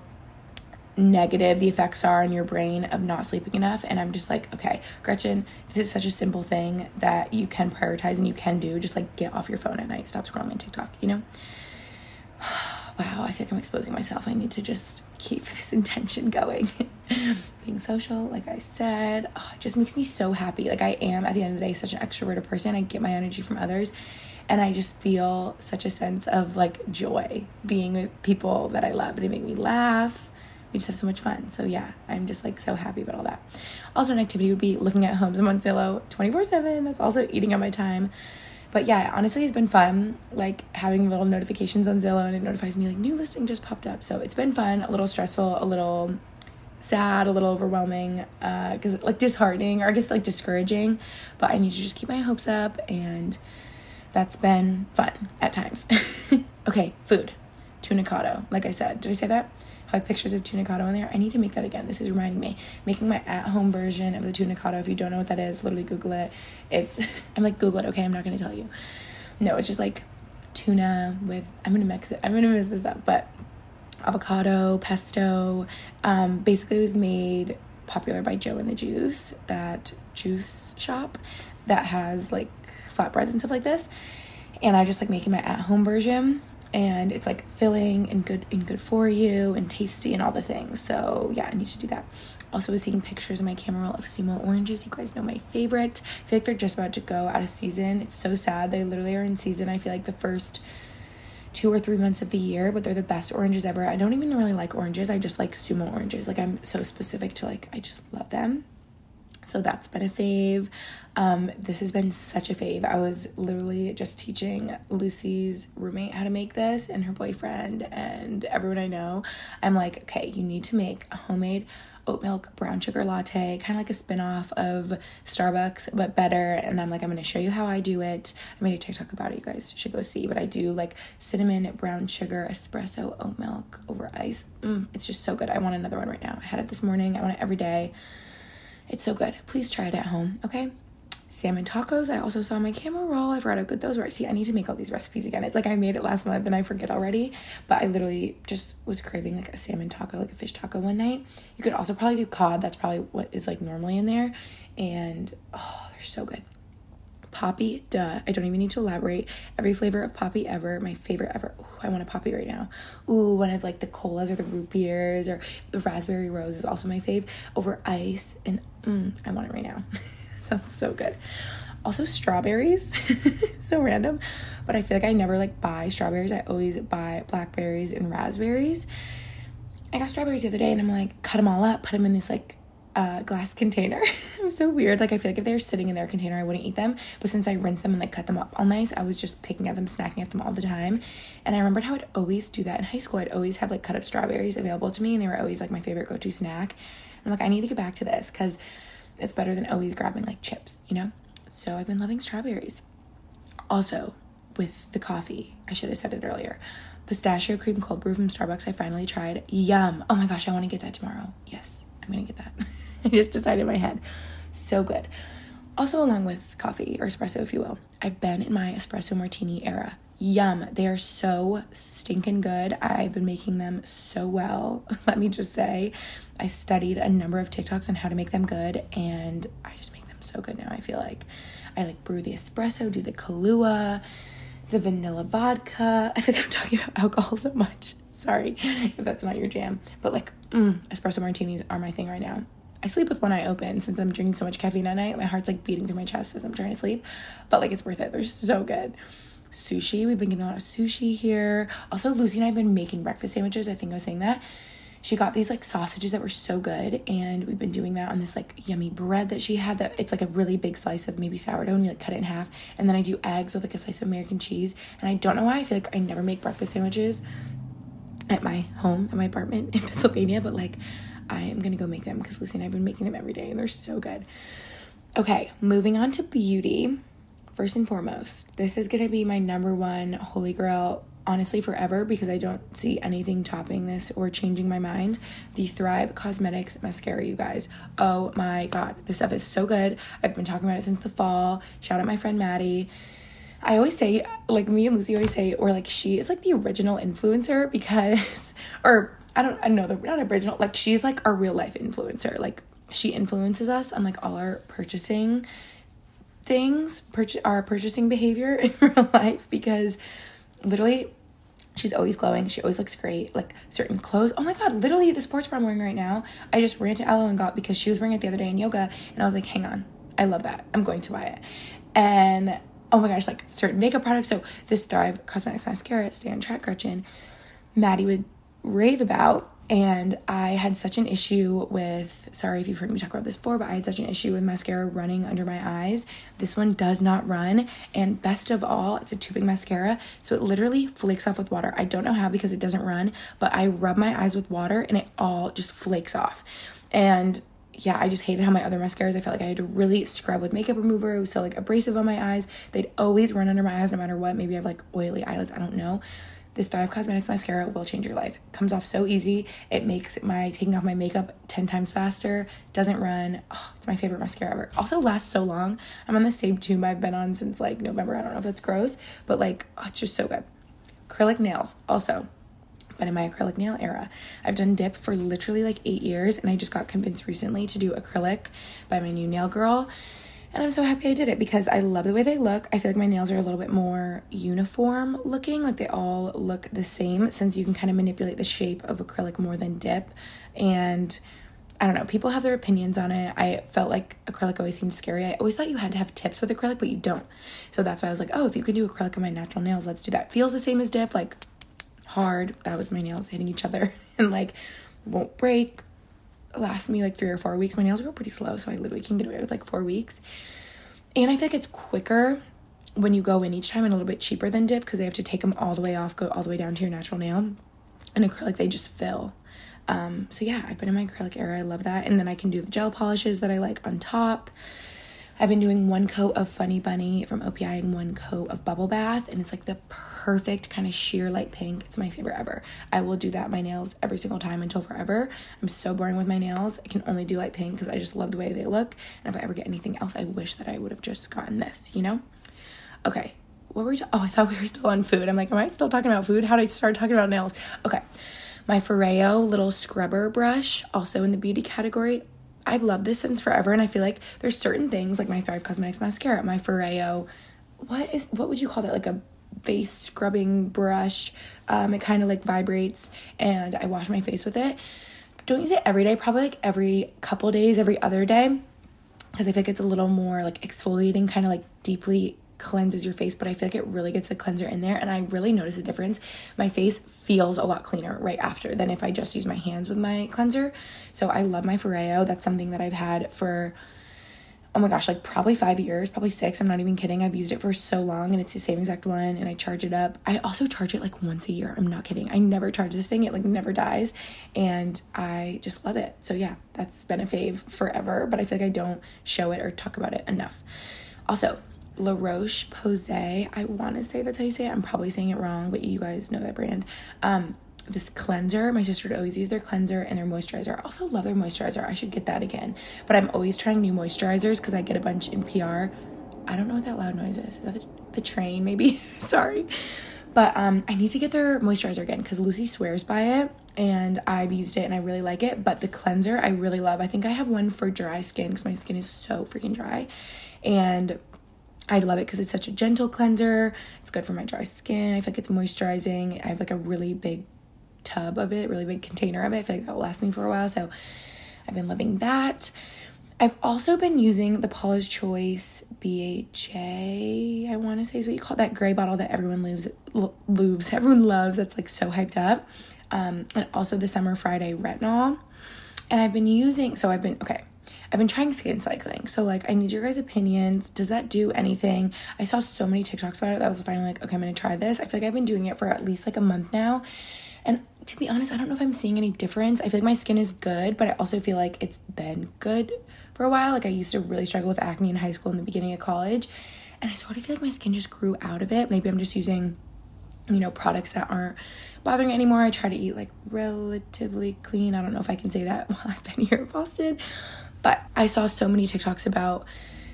negative the effects are on your brain of not sleeping enough. And I'm just like, okay, Gretchen, this is such a simple thing that you can prioritize and you can do. Just like get off your phone at night, stop scrolling on TikTok, you know? wow, I feel like I'm exposing myself. I need to just keep this intention going. Being social, like I said, oh, just makes me so happy. Like I am at the end of the day such an extroverted person. I get my energy from others and I just feel such a sense of like joy being with people that I love. They make me laugh we just have so much fun. So yeah, I'm just like so happy about all that. Also, an activity would be looking at homes. On Zillow 24 7. That's also eating up my time. But yeah, honestly, it's been fun. Like having little notifications on Zillow and it notifies me like new listing just popped up. So it's been fun, a little stressful, a little sad, a little overwhelming, because uh, like disheartening or I guess like discouraging. But I need to just keep my hopes up, and that's been fun at times. okay, food, Tunacado. Like I said, did I say that? I have pictures of Tunacado in there. I need to make that again. This is reminding me. Making my at-home version of the Tunacado. If you don't know what that is, literally Google it. It's I'm like Google it. Okay, I'm not gonna tell you. No, it's just like tuna with. I'm gonna mix it. I'm gonna mix this up, but avocado, pesto. Um, basically, it was made popular by Joe and the Juice, that juice shop that has like flatbreads and stuff like this. And I just like making my at home version. And it's like filling and good and good for you and tasty and all the things. So yeah, I need to do that. Also was seeing pictures in my camera roll of sumo oranges. You guys know my favorite. I feel like they're just about to go out of season. It's so sad. They literally are in season. I feel like the first two or three months of the year, but they're the best oranges ever. I don't even really like oranges. I just like sumo oranges. Like I'm so specific to like I just love them. So that's been a fave. Um, this has been such a fave. I was literally just teaching Lucy's roommate how to make this and her boyfriend and everyone I know. I'm like, okay, you need to make a homemade oat milk brown sugar latte, kind of like a spin-off of Starbucks, but better. And I'm like, I'm gonna show you how I do it. I made a TikTok about it, you guys should go see. But I do like cinnamon, brown sugar, espresso, oat milk over ice. Mm, it's just so good. I want another one right now. I had it this morning. I want it every day. It's so good. Please try it at home, okay? salmon tacos. I also saw my camera roll. I forgot how good those were. See, I need to make all these recipes again. It's like I made it last month and I forget already. But I literally just was craving like a salmon taco, like a fish taco one night. You could also probably do cod. That's probably what is like normally in there. And oh, they're so good. Poppi, duh. I don't even need to elaborate. Every flavor of Poppi ever, my favorite ever. Ooh, I want a Poppi right now. Ooh, one of like the colas or the root beers or the raspberry rose is also my fave over ice. And mm, I want it right now. That's so good. Also, strawberries. so random. But I feel like I never like buy strawberries. I always buy blackberries and raspberries. I got strawberries the other day and I'm like, cut them all up, put them in this like uh, glass container. I'm so weird. Like I feel like if they were sitting in their container, I wouldn't eat them. But since I rinse them and like cut them up all nice, I was just picking at them, snacking at them all the time. And I remembered how I'd always do that in high school. I'd always have like cut up strawberries available to me, and they were always like my favorite go to snack. I'm like, I need to get back to this because it's better than always grabbing like chips, you know? So I've been loving strawberries. Also, with the coffee, I should have said it earlier. Pistachio cream cold brew from Starbucks, I finally tried. Yum. Oh my gosh, I want to get that tomorrow. Yes, I'm to get that. I just decided in my head. So good. Also, along with coffee or espresso, if you will, I've been in my espresso martini era. Yum. They are so stinking good. I've been making them so well. Let me just say, I studied a number of TikToks on how to make them good, and I just make them so good now. I feel like I like brew the espresso, do the Kahlua, the vanilla vodka. I think I'm talking about alcohol so much. Sorry if that's not your jam, but like mm, espresso martinis are my thing right now. I sleep with one eye open since I'm drinking so much caffeine at night. My heart's like beating through my chest as I'm trying to sleep, but like it's worth it. They're so good sushi. We've been getting a lot of sushi here. Also, Lucy and I have been making breakfast sandwiches. I think I was saying that. She got these like sausages that were so good, and we've been doing that on this like yummy bread that she had. That it's like a really big slice of maybe sourdough, and we like cut it in half. And then I do eggs with like a slice of American cheese. And I don't know why I feel like I never make breakfast sandwiches at my home, at my apartment in Pennsylvania, but like I am gonna go make them because Lucy and I've been making them every day, and they're so good. Okay, moving on to beauty first and foremost, this is to be my number one holy grail, honestly, forever because I don't see anything topping this or changing my mind. The Thrive Causemetics Mascara, you guys. Oh my god, this stuff is so good. I've been talking about it since the fall. Shout out my friend Maddie. I always say, like me and Lucy always say, or like she is like the original influencer because, or I don't, I know the not original, like she's like our real life influencer. Like she influences us on like all our purchasing things, purchase our purchasing behavior in real life because literally she's always glowing. She always looks great. Like certain clothes. Oh my god, literally the sports bra I'm wearing right now, I just ran to Alo and got because she was wearing it the other day in yoga and I was like, hang on, I love that. I'm going to buy it. And oh my gosh, like certain makeup products. So this Thrive Causemetics Mascara, Stay on Track Gretchen, Maddie would rave about And I had such an issue with, sorry if you've heard me talk about this before, but I had such an issue with mascara running under my eyes. This one does not run. And best of all, it's a tubing mascara. So it literally flakes off with water. I don't know how because it doesn't run, but I rub my eyes with water and it all just flakes off. And yeah, I just hated how my other mascaras, I felt like I had to really scrub with makeup remover. It was so like abrasive on my eyes. They'd always run under my eyes no matter what. Maybe I have like oily eyelids, I don't know. This Thrive Causemetics mascara will change your life. Comes off so easy. It makes my taking off my makeup 10 times faster. Doesn't run. Oh, it's my favorite mascara ever. Also lasts so long. I'm on the same tube I've been on since like November. I don't know if that's gross, but like oh, it's just so good. Acrylic nails. Also, been in my acrylic nail era. I've done dip for literally like eight years, and I just got convinced recently to do acrylic by my new nail girl. And I'm so happy I did it because I love the way they look. I feel like my nails are a little bit more uniform looking, like they all look the same since you can kind of manipulate the shape of acrylic more than dip. And I don't know, people have their opinions on it. I felt like acrylic always seemed scary. I always thought you had to have tips with acrylic, but you don't. So that's why I was like, oh, if you could do acrylic on my natural nails, let's do that. Feels the same as dip, like hard. That was my nails hitting each other and like won't break last me like three or four weeks. My nails grow pretty slow, so I literally can get away with like four weeks. And I feel like it's quicker when you go in each time and a little bit cheaper than dip because they have to take them all the way off, go all the way down to your natural nail. And acrylic, they just fill. Um, so yeah, I've been in my acrylic era. I love that. And then I can do the gel polishes that I like on top. I've been doing one coat of Funny Bunny from OPI and one coat of Bubble Bath, and it's like the perfect kind of sheer light pink. It's my favorite ever. I will do that my nails every single time until forever. I'm so boring with my nails. I can only do light pink because I just love the way they look. And if I ever get anything else, I wish that I would have just gotten this, you know? Okay, what were we? Ta- oh, I thought we were still on food. I'm like, am I still talking about food? How did I start talking about nails? Okay, my Foreo little scrubber brush, also in the beauty category. I've loved this since forever, and I feel like there's certain things like my Thrive Causemetics mascara, my Foreo. What is what would you call that? Like a face scrubbing brush. Um, it kind of like vibrates, and I wash my face with it. Don't use it every day. Probably like every couple days, every other day, because I feel like it's a little more like exfoliating, kind of like deeply cleanses your face, but I feel like it really gets the cleanser in there. And I really notice a difference. My face feels a lot cleaner right after than if I just use my hands with my cleanser. So I love my Foreo. That's something that I've had for oh my gosh, like probably five years, probably six. I'm not even kidding. I've used it for so long and it's the same exact one and I charge it up. I also charge it like once a year. I'm not kidding. I never charge this thing. It like never dies and I just love it. So yeah, that's been a fave forever, but I feel like I don't show it or talk about it enough. Also, La Roche Posay. I want to say that's how you say it. I'm probably saying it wrong, but you guys know that brand. Um, this cleanser. My sister would always use their cleanser and their moisturizer. I also love their moisturizer. I should get that again. But I'm always trying new moisturizers because I get a bunch in PR. I don't know what that loud noise is. Is that the, the train, maybe? Sorry. But um, I need to get their moisturizer again because Lucy swears by it and I've used it and I really like it. But the cleanser I really love. I think I have one for dry skin because my skin is so freaking dry. And I love it because it's such a gentle cleanser. It's good for my dry skin. I feel like it's moisturizing. I have like a really big tub of it, really big container of it. I feel like that will last me for a while. So I've been loving that. I've also been using the Paula's Choice BHA, I want to say is what you call that gray bottle that everyone loves, loves, everyone loves. That's like so hyped up. Um, and also the Summer Friday Retinol. And I've been using, so I've been, okay, I've been trying skin cycling. So like I need your guys' opinions. Does that do anything? I saw so many TikToks about it that I was finally like, okay, I'm gonna try this. I feel like I've been doing it for at least like a month now. And to be honest, I don't know if I'm seeing any difference. I feel like my skin is good, but I also feel like it's been good for a while. Like I used to really struggle with acne in high school and the beginning of college. And I sort of feel like my skin just grew out of it. Maybe I'm just using, you know, products that aren't bothering anymore. I try to eat like relatively clean. I don't know if I can say that while I've been here in Boston. But I saw so many TikToks about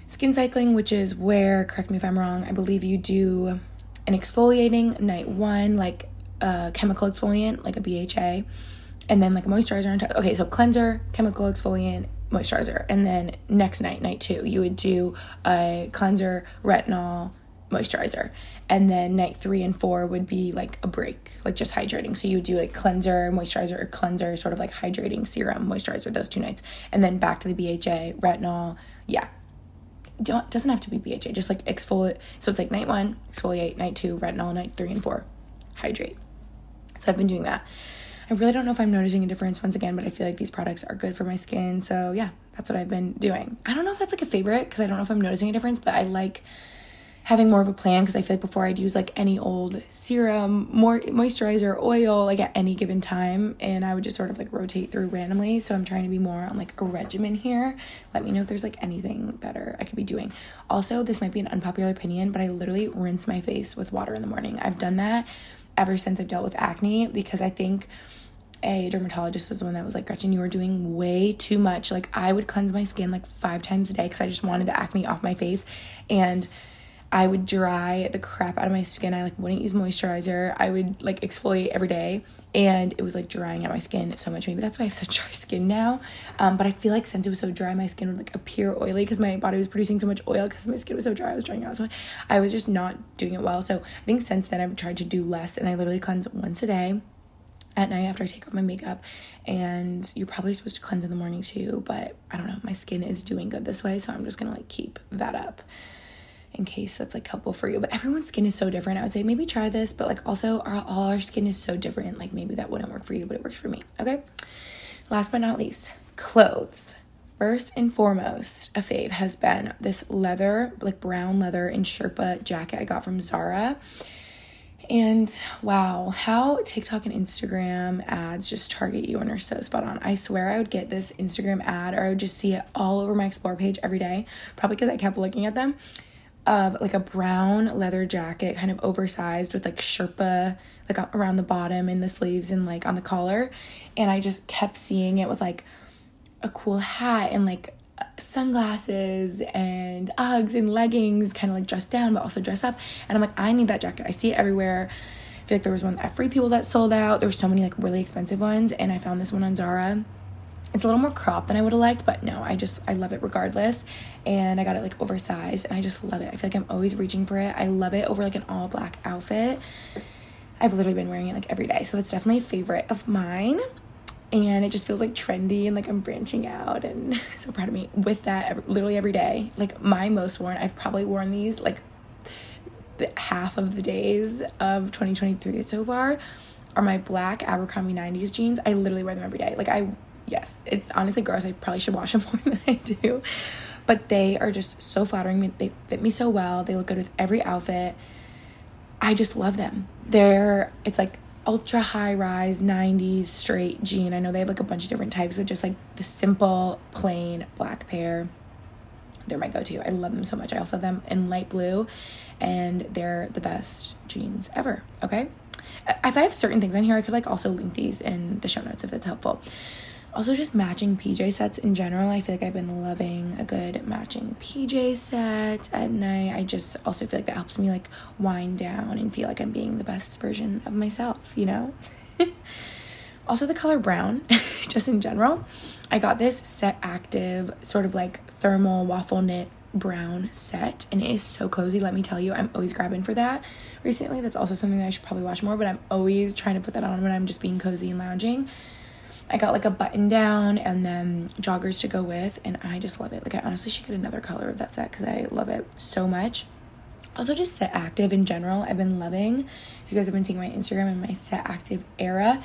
skin cycling, which is where, correct me if I'm wrong, I believe you do an exfoliating night one, like a chemical exfoliant, like a BHA, and then like a moisturizer on top. Okay, so cleanser, chemical exfoliant, moisturizer. And then next night, night two, you would do a cleanser, retinol, moisturizer. And then night three and four would be like a break, like just hydrating. So you would do like cleanser, moisturizer, or cleanser, sort of like hydrating serum, moisturizer those two nights. And then back to the BHA, retinol. Yeah. Don't, doesn't have to be BHA, just like exfoliate. So it's like night one, exfoliate, night two, retinol, night three and four, hydrate. So I've been doing that. I really don't know if I'm noticing a difference once again, but I feel like these products are good for my skin. So yeah, that's what I've been doing. I don't know if that's like a favorite because I don't know if I'm noticing a difference, but I like having more of a plan because I feel like before I'd use like any old serum, more moisturizer, oil, like at any given time, and I would just sort of like rotate through randomly. So I'm trying to be more on like a regimen here. Let me know if there's like anything better I could be doing. Also, this might be an unpopular opinion, but I literally rinse my face with water in the morning. I've done that ever since I've dealt with acne because I think a dermatologist was the one that was like, Gretchen, you are doing way too much. Like, I would cleanse my skin like five times a day because I just wanted the acne off my face. And I would dry the crap out of my skin. I like wouldn't use moisturizer. I would like exfoliate every day and it was like drying out my skin so much. Maybe that's why I have such dry skin now. Um, but I feel like since it was so dry, my skin would like appear oily because my body was producing so much oil because my skin was so dry. I was drying out so much. I was just not doing it well. So I think since then I've tried to do less and I literally cleanse once a day at night after I take off my makeup. And you're probably supposed to cleanse in the morning too, but I don't know. My skin is doing good this way, so I'm just gonna like keep that up in case that's like helpful for you. But everyone's skin is so different. I would say maybe try this, but like also our, all our skin is so different. Like maybe that wouldn't work for you, but it works for me. Okay. Last but not least, clothes. First and foremost, a fave has been this leather, like brown leather and Sherpa jacket I got from Zara. And wow, how TikTok and Instagram ads just target you and are so spot on. I swear I would get this Instagram ad or I would just see it all over my explore page every day, probably because I kept looking at them of like a brown leather jacket, kind of oversized with like Sherpa like around the bottom and the sleeves and like on the collar. And I just kept seeing it with like a cool hat and like sunglasses and Uggs and leggings, kind of like dressed down but also dress up. And I'm like, I need that jacket. I see it everywhere. I feel like there was one at Free People that sold out. There were so many like really expensive ones, and I found this one on Zara it's a little more crop than I would have liked, but no, I just I love it regardless. And I got it like oversized and I just love it. I feel like I'm always reaching for it. I love it over like an all black outfit. I've literally been wearing it like every day. So it's definitely a favorite of mine. And it just feels like trendy and like I'm branching out and so proud of me with that every, literally every day. Like my most worn, I've probably worn these like half of the days of 2023 so far are my black Abercrombie 90s jeans. I literally wear them every day. Like I yes, it's honestly gross. I probably should wash them more than I do. But they are just so flattering. They fit me so well. They look good with every outfit. I just love them. They're it's like ultra high rise 90s straight jean. I know they have like a bunch of different types, but just like the simple plain black pair. They're my go-to. I love them so much. I also have them in light blue and they're the best jeans ever. Okay? If I have certain things on here, I could like also link these in the show notes if that's helpful. Also, just matching PJ sets in general. I feel like I've been loving a good matching PJ set at night. I just also feel like that helps me like wind down and feel like I'm being the best version of myself, you know? also, the color brown, just in general. I got this set active, sort of like thermal waffle knit brown set and it is so cozy let me tell you i'm always grabbing for that recently that's also something that i should probably watch more but i'm always trying to put that on when i'm just being cozy and lounging I got like a button down and then joggers to go with, and I just love it. Like, I honestly should get another color of that set because I love it so much. Also, just set active in general, I've been loving. If you guys have been seeing my Instagram and my set active era.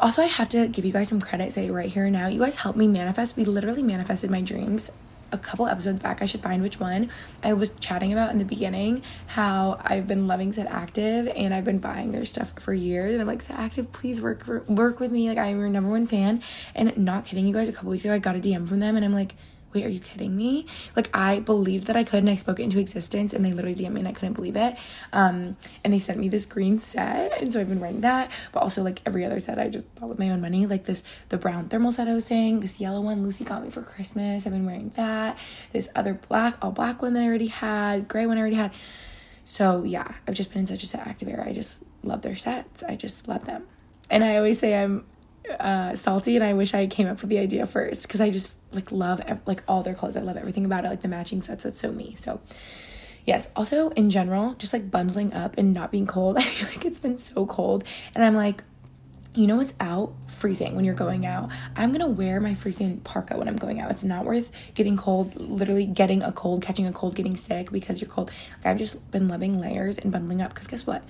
Also, I have to give you guys some credit, say right here now. You guys helped me manifest. We literally manifested my dreams a couple episodes back. I should find which one. I was chatting about in the beginning how I've been loving Set Active and I've been buying their stuff for years. And I'm like, Set Active, please work work with me. Like I'm your number one fan. And not kidding you guys, a couple weeks ago I got a DM from them and I'm like, wait, are you kidding me? Like I believed that I could and I spoke it into existence and they literally DM'd me and I couldn't believe it. Um, and they sent me this green set and so I've been wearing that, but also like every other set I just bought with my own money. Like this, the brown thermal set I was saying, this yellow one Lucy got me for Christmas. I've been wearing that. This other black, all black one that I already had, gray one I already had. So yeah, I've just been in such a set active era. I just love their sets. I just love them. And I always say I'm uh, salty and I wish I came up with the idea first because I just like love like all their clothes. I love everything about it, like the matching sets. That's so me. So yes. Also in general, just like bundling up and not being cold. I feel like it's been so cold, and I'm like, you know, it's out freezing when you're going out. I'm gonna wear my freaking parka when I'm going out. It's not worth getting cold, literally getting a cold, catching a cold, getting sick because you're cold. Like I've just been loving layers and bundling up because guess what?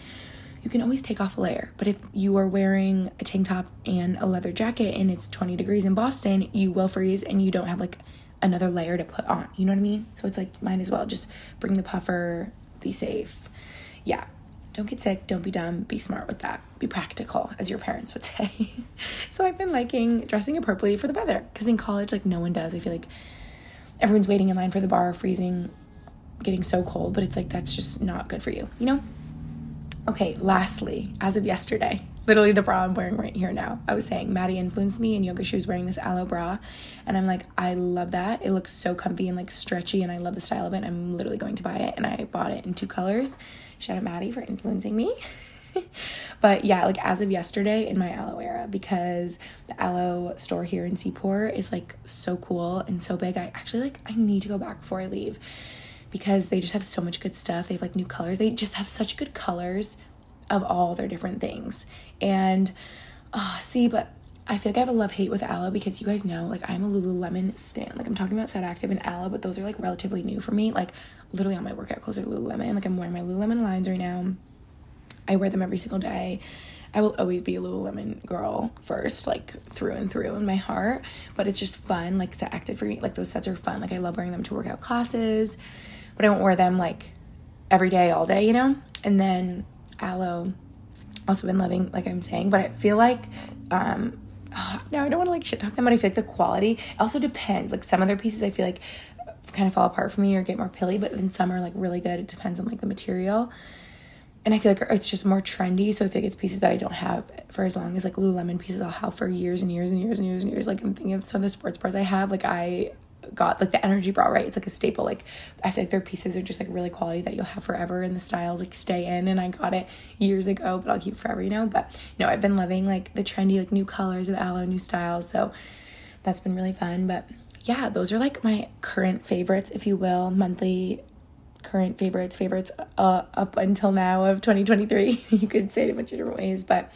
You can always take off a layer. But if you are wearing a tank top and a leather jacket and it's 20 degrees in Boston, you will freeze and you don't have like another layer to put on. You know what I mean? So it's like, might as well just bring the puffer, be safe. Yeah. Don't get sick, don't be dumb, be smart with that. Be practical, as your parents would say. so I've been liking dressing appropriately for the weather because in college, like, no one does. I feel like everyone's waiting in line for the bar, freezing, getting so cold, but it's like that's just not good for you, you know? Okay, lastly, as of yesterday, literally the bra I'm wearing right here now. I was saying Maddie influenced me in yoga She was wearing this Alo bra. And I'm like, I love that. It looks so comfy and like stretchy and I love the style of it. I'm literally going to buy it and I bought it in two colors. Shout out Maddie for influencing me. but yeah, like as of yesterday in my Alo era, because the Alo store here in Seaport is like so cool and so big. I actually like I need to go back before I leave because they just have so much good stuff. They have like new colors. They just have such good colors of all their different things. And uh, see, but I feel like I have a love hate with Alo because you guys know, like, I'm a Lululemon stan. Like, I'm talking about Set Active and Alo, but those are like relatively new for me. Like, literally on my workout clothes are Lululemon. Like, I'm wearing my Lululemon lines right now. I wear them every single day. I will always be a Lululemon girl first, like through and through in my heart. But it's just fun. Like, Set Active for me, like, those sets are fun. Like, I love wearing them to workout classes, but I won't wear them like every day, all day, you know? And then Alo also been loving like i'm saying but i feel like um oh, now i don't want to like shit talk them but i feel like the quality also depends like some other pieces i feel like kind of fall apart for me or get more pilly but then some are like really good it depends on like the material and I feel like it's just more trendy. So I feel like it's pieces that I don't have for as long as like Lululemon pieces I'll have for years and years and years and years and years. Like I'm thinking of some of the sports bras I have. Like I got like the energy bra right? It's like a staple. Like i feel like their pieces are just like really quality that you'll have forever and the styles like stay in and i got it years ago but i'll keep forever you know? But no i've been loving like the trendy like new colors of Alo new styles so that's been really fun. But yeah those are like my current favorites if you will. Monthly current favorites favorites uh, up until now of 2023 you could say it a bunch of different ways. But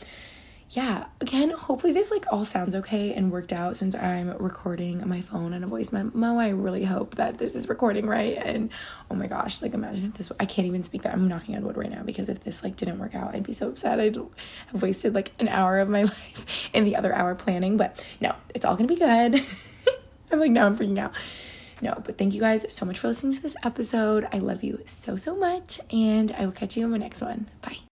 yeah, again, hopefully this like all sounds okay and worked out since I'm recording my phone and a voice memo. I really hope that this is recording right. And oh my gosh, like imagine if this I can't even speak that. I'm knocking on wood right now because if this like didn't work out, I'd be so upset. I'd have wasted like an hour of my life in the other hour planning. But no, it's all gonna be good. I'm like now I'm freaking out. No, but thank you guys so much for listening to this episode. I love you so so much, and I will catch you in my next one. Bye.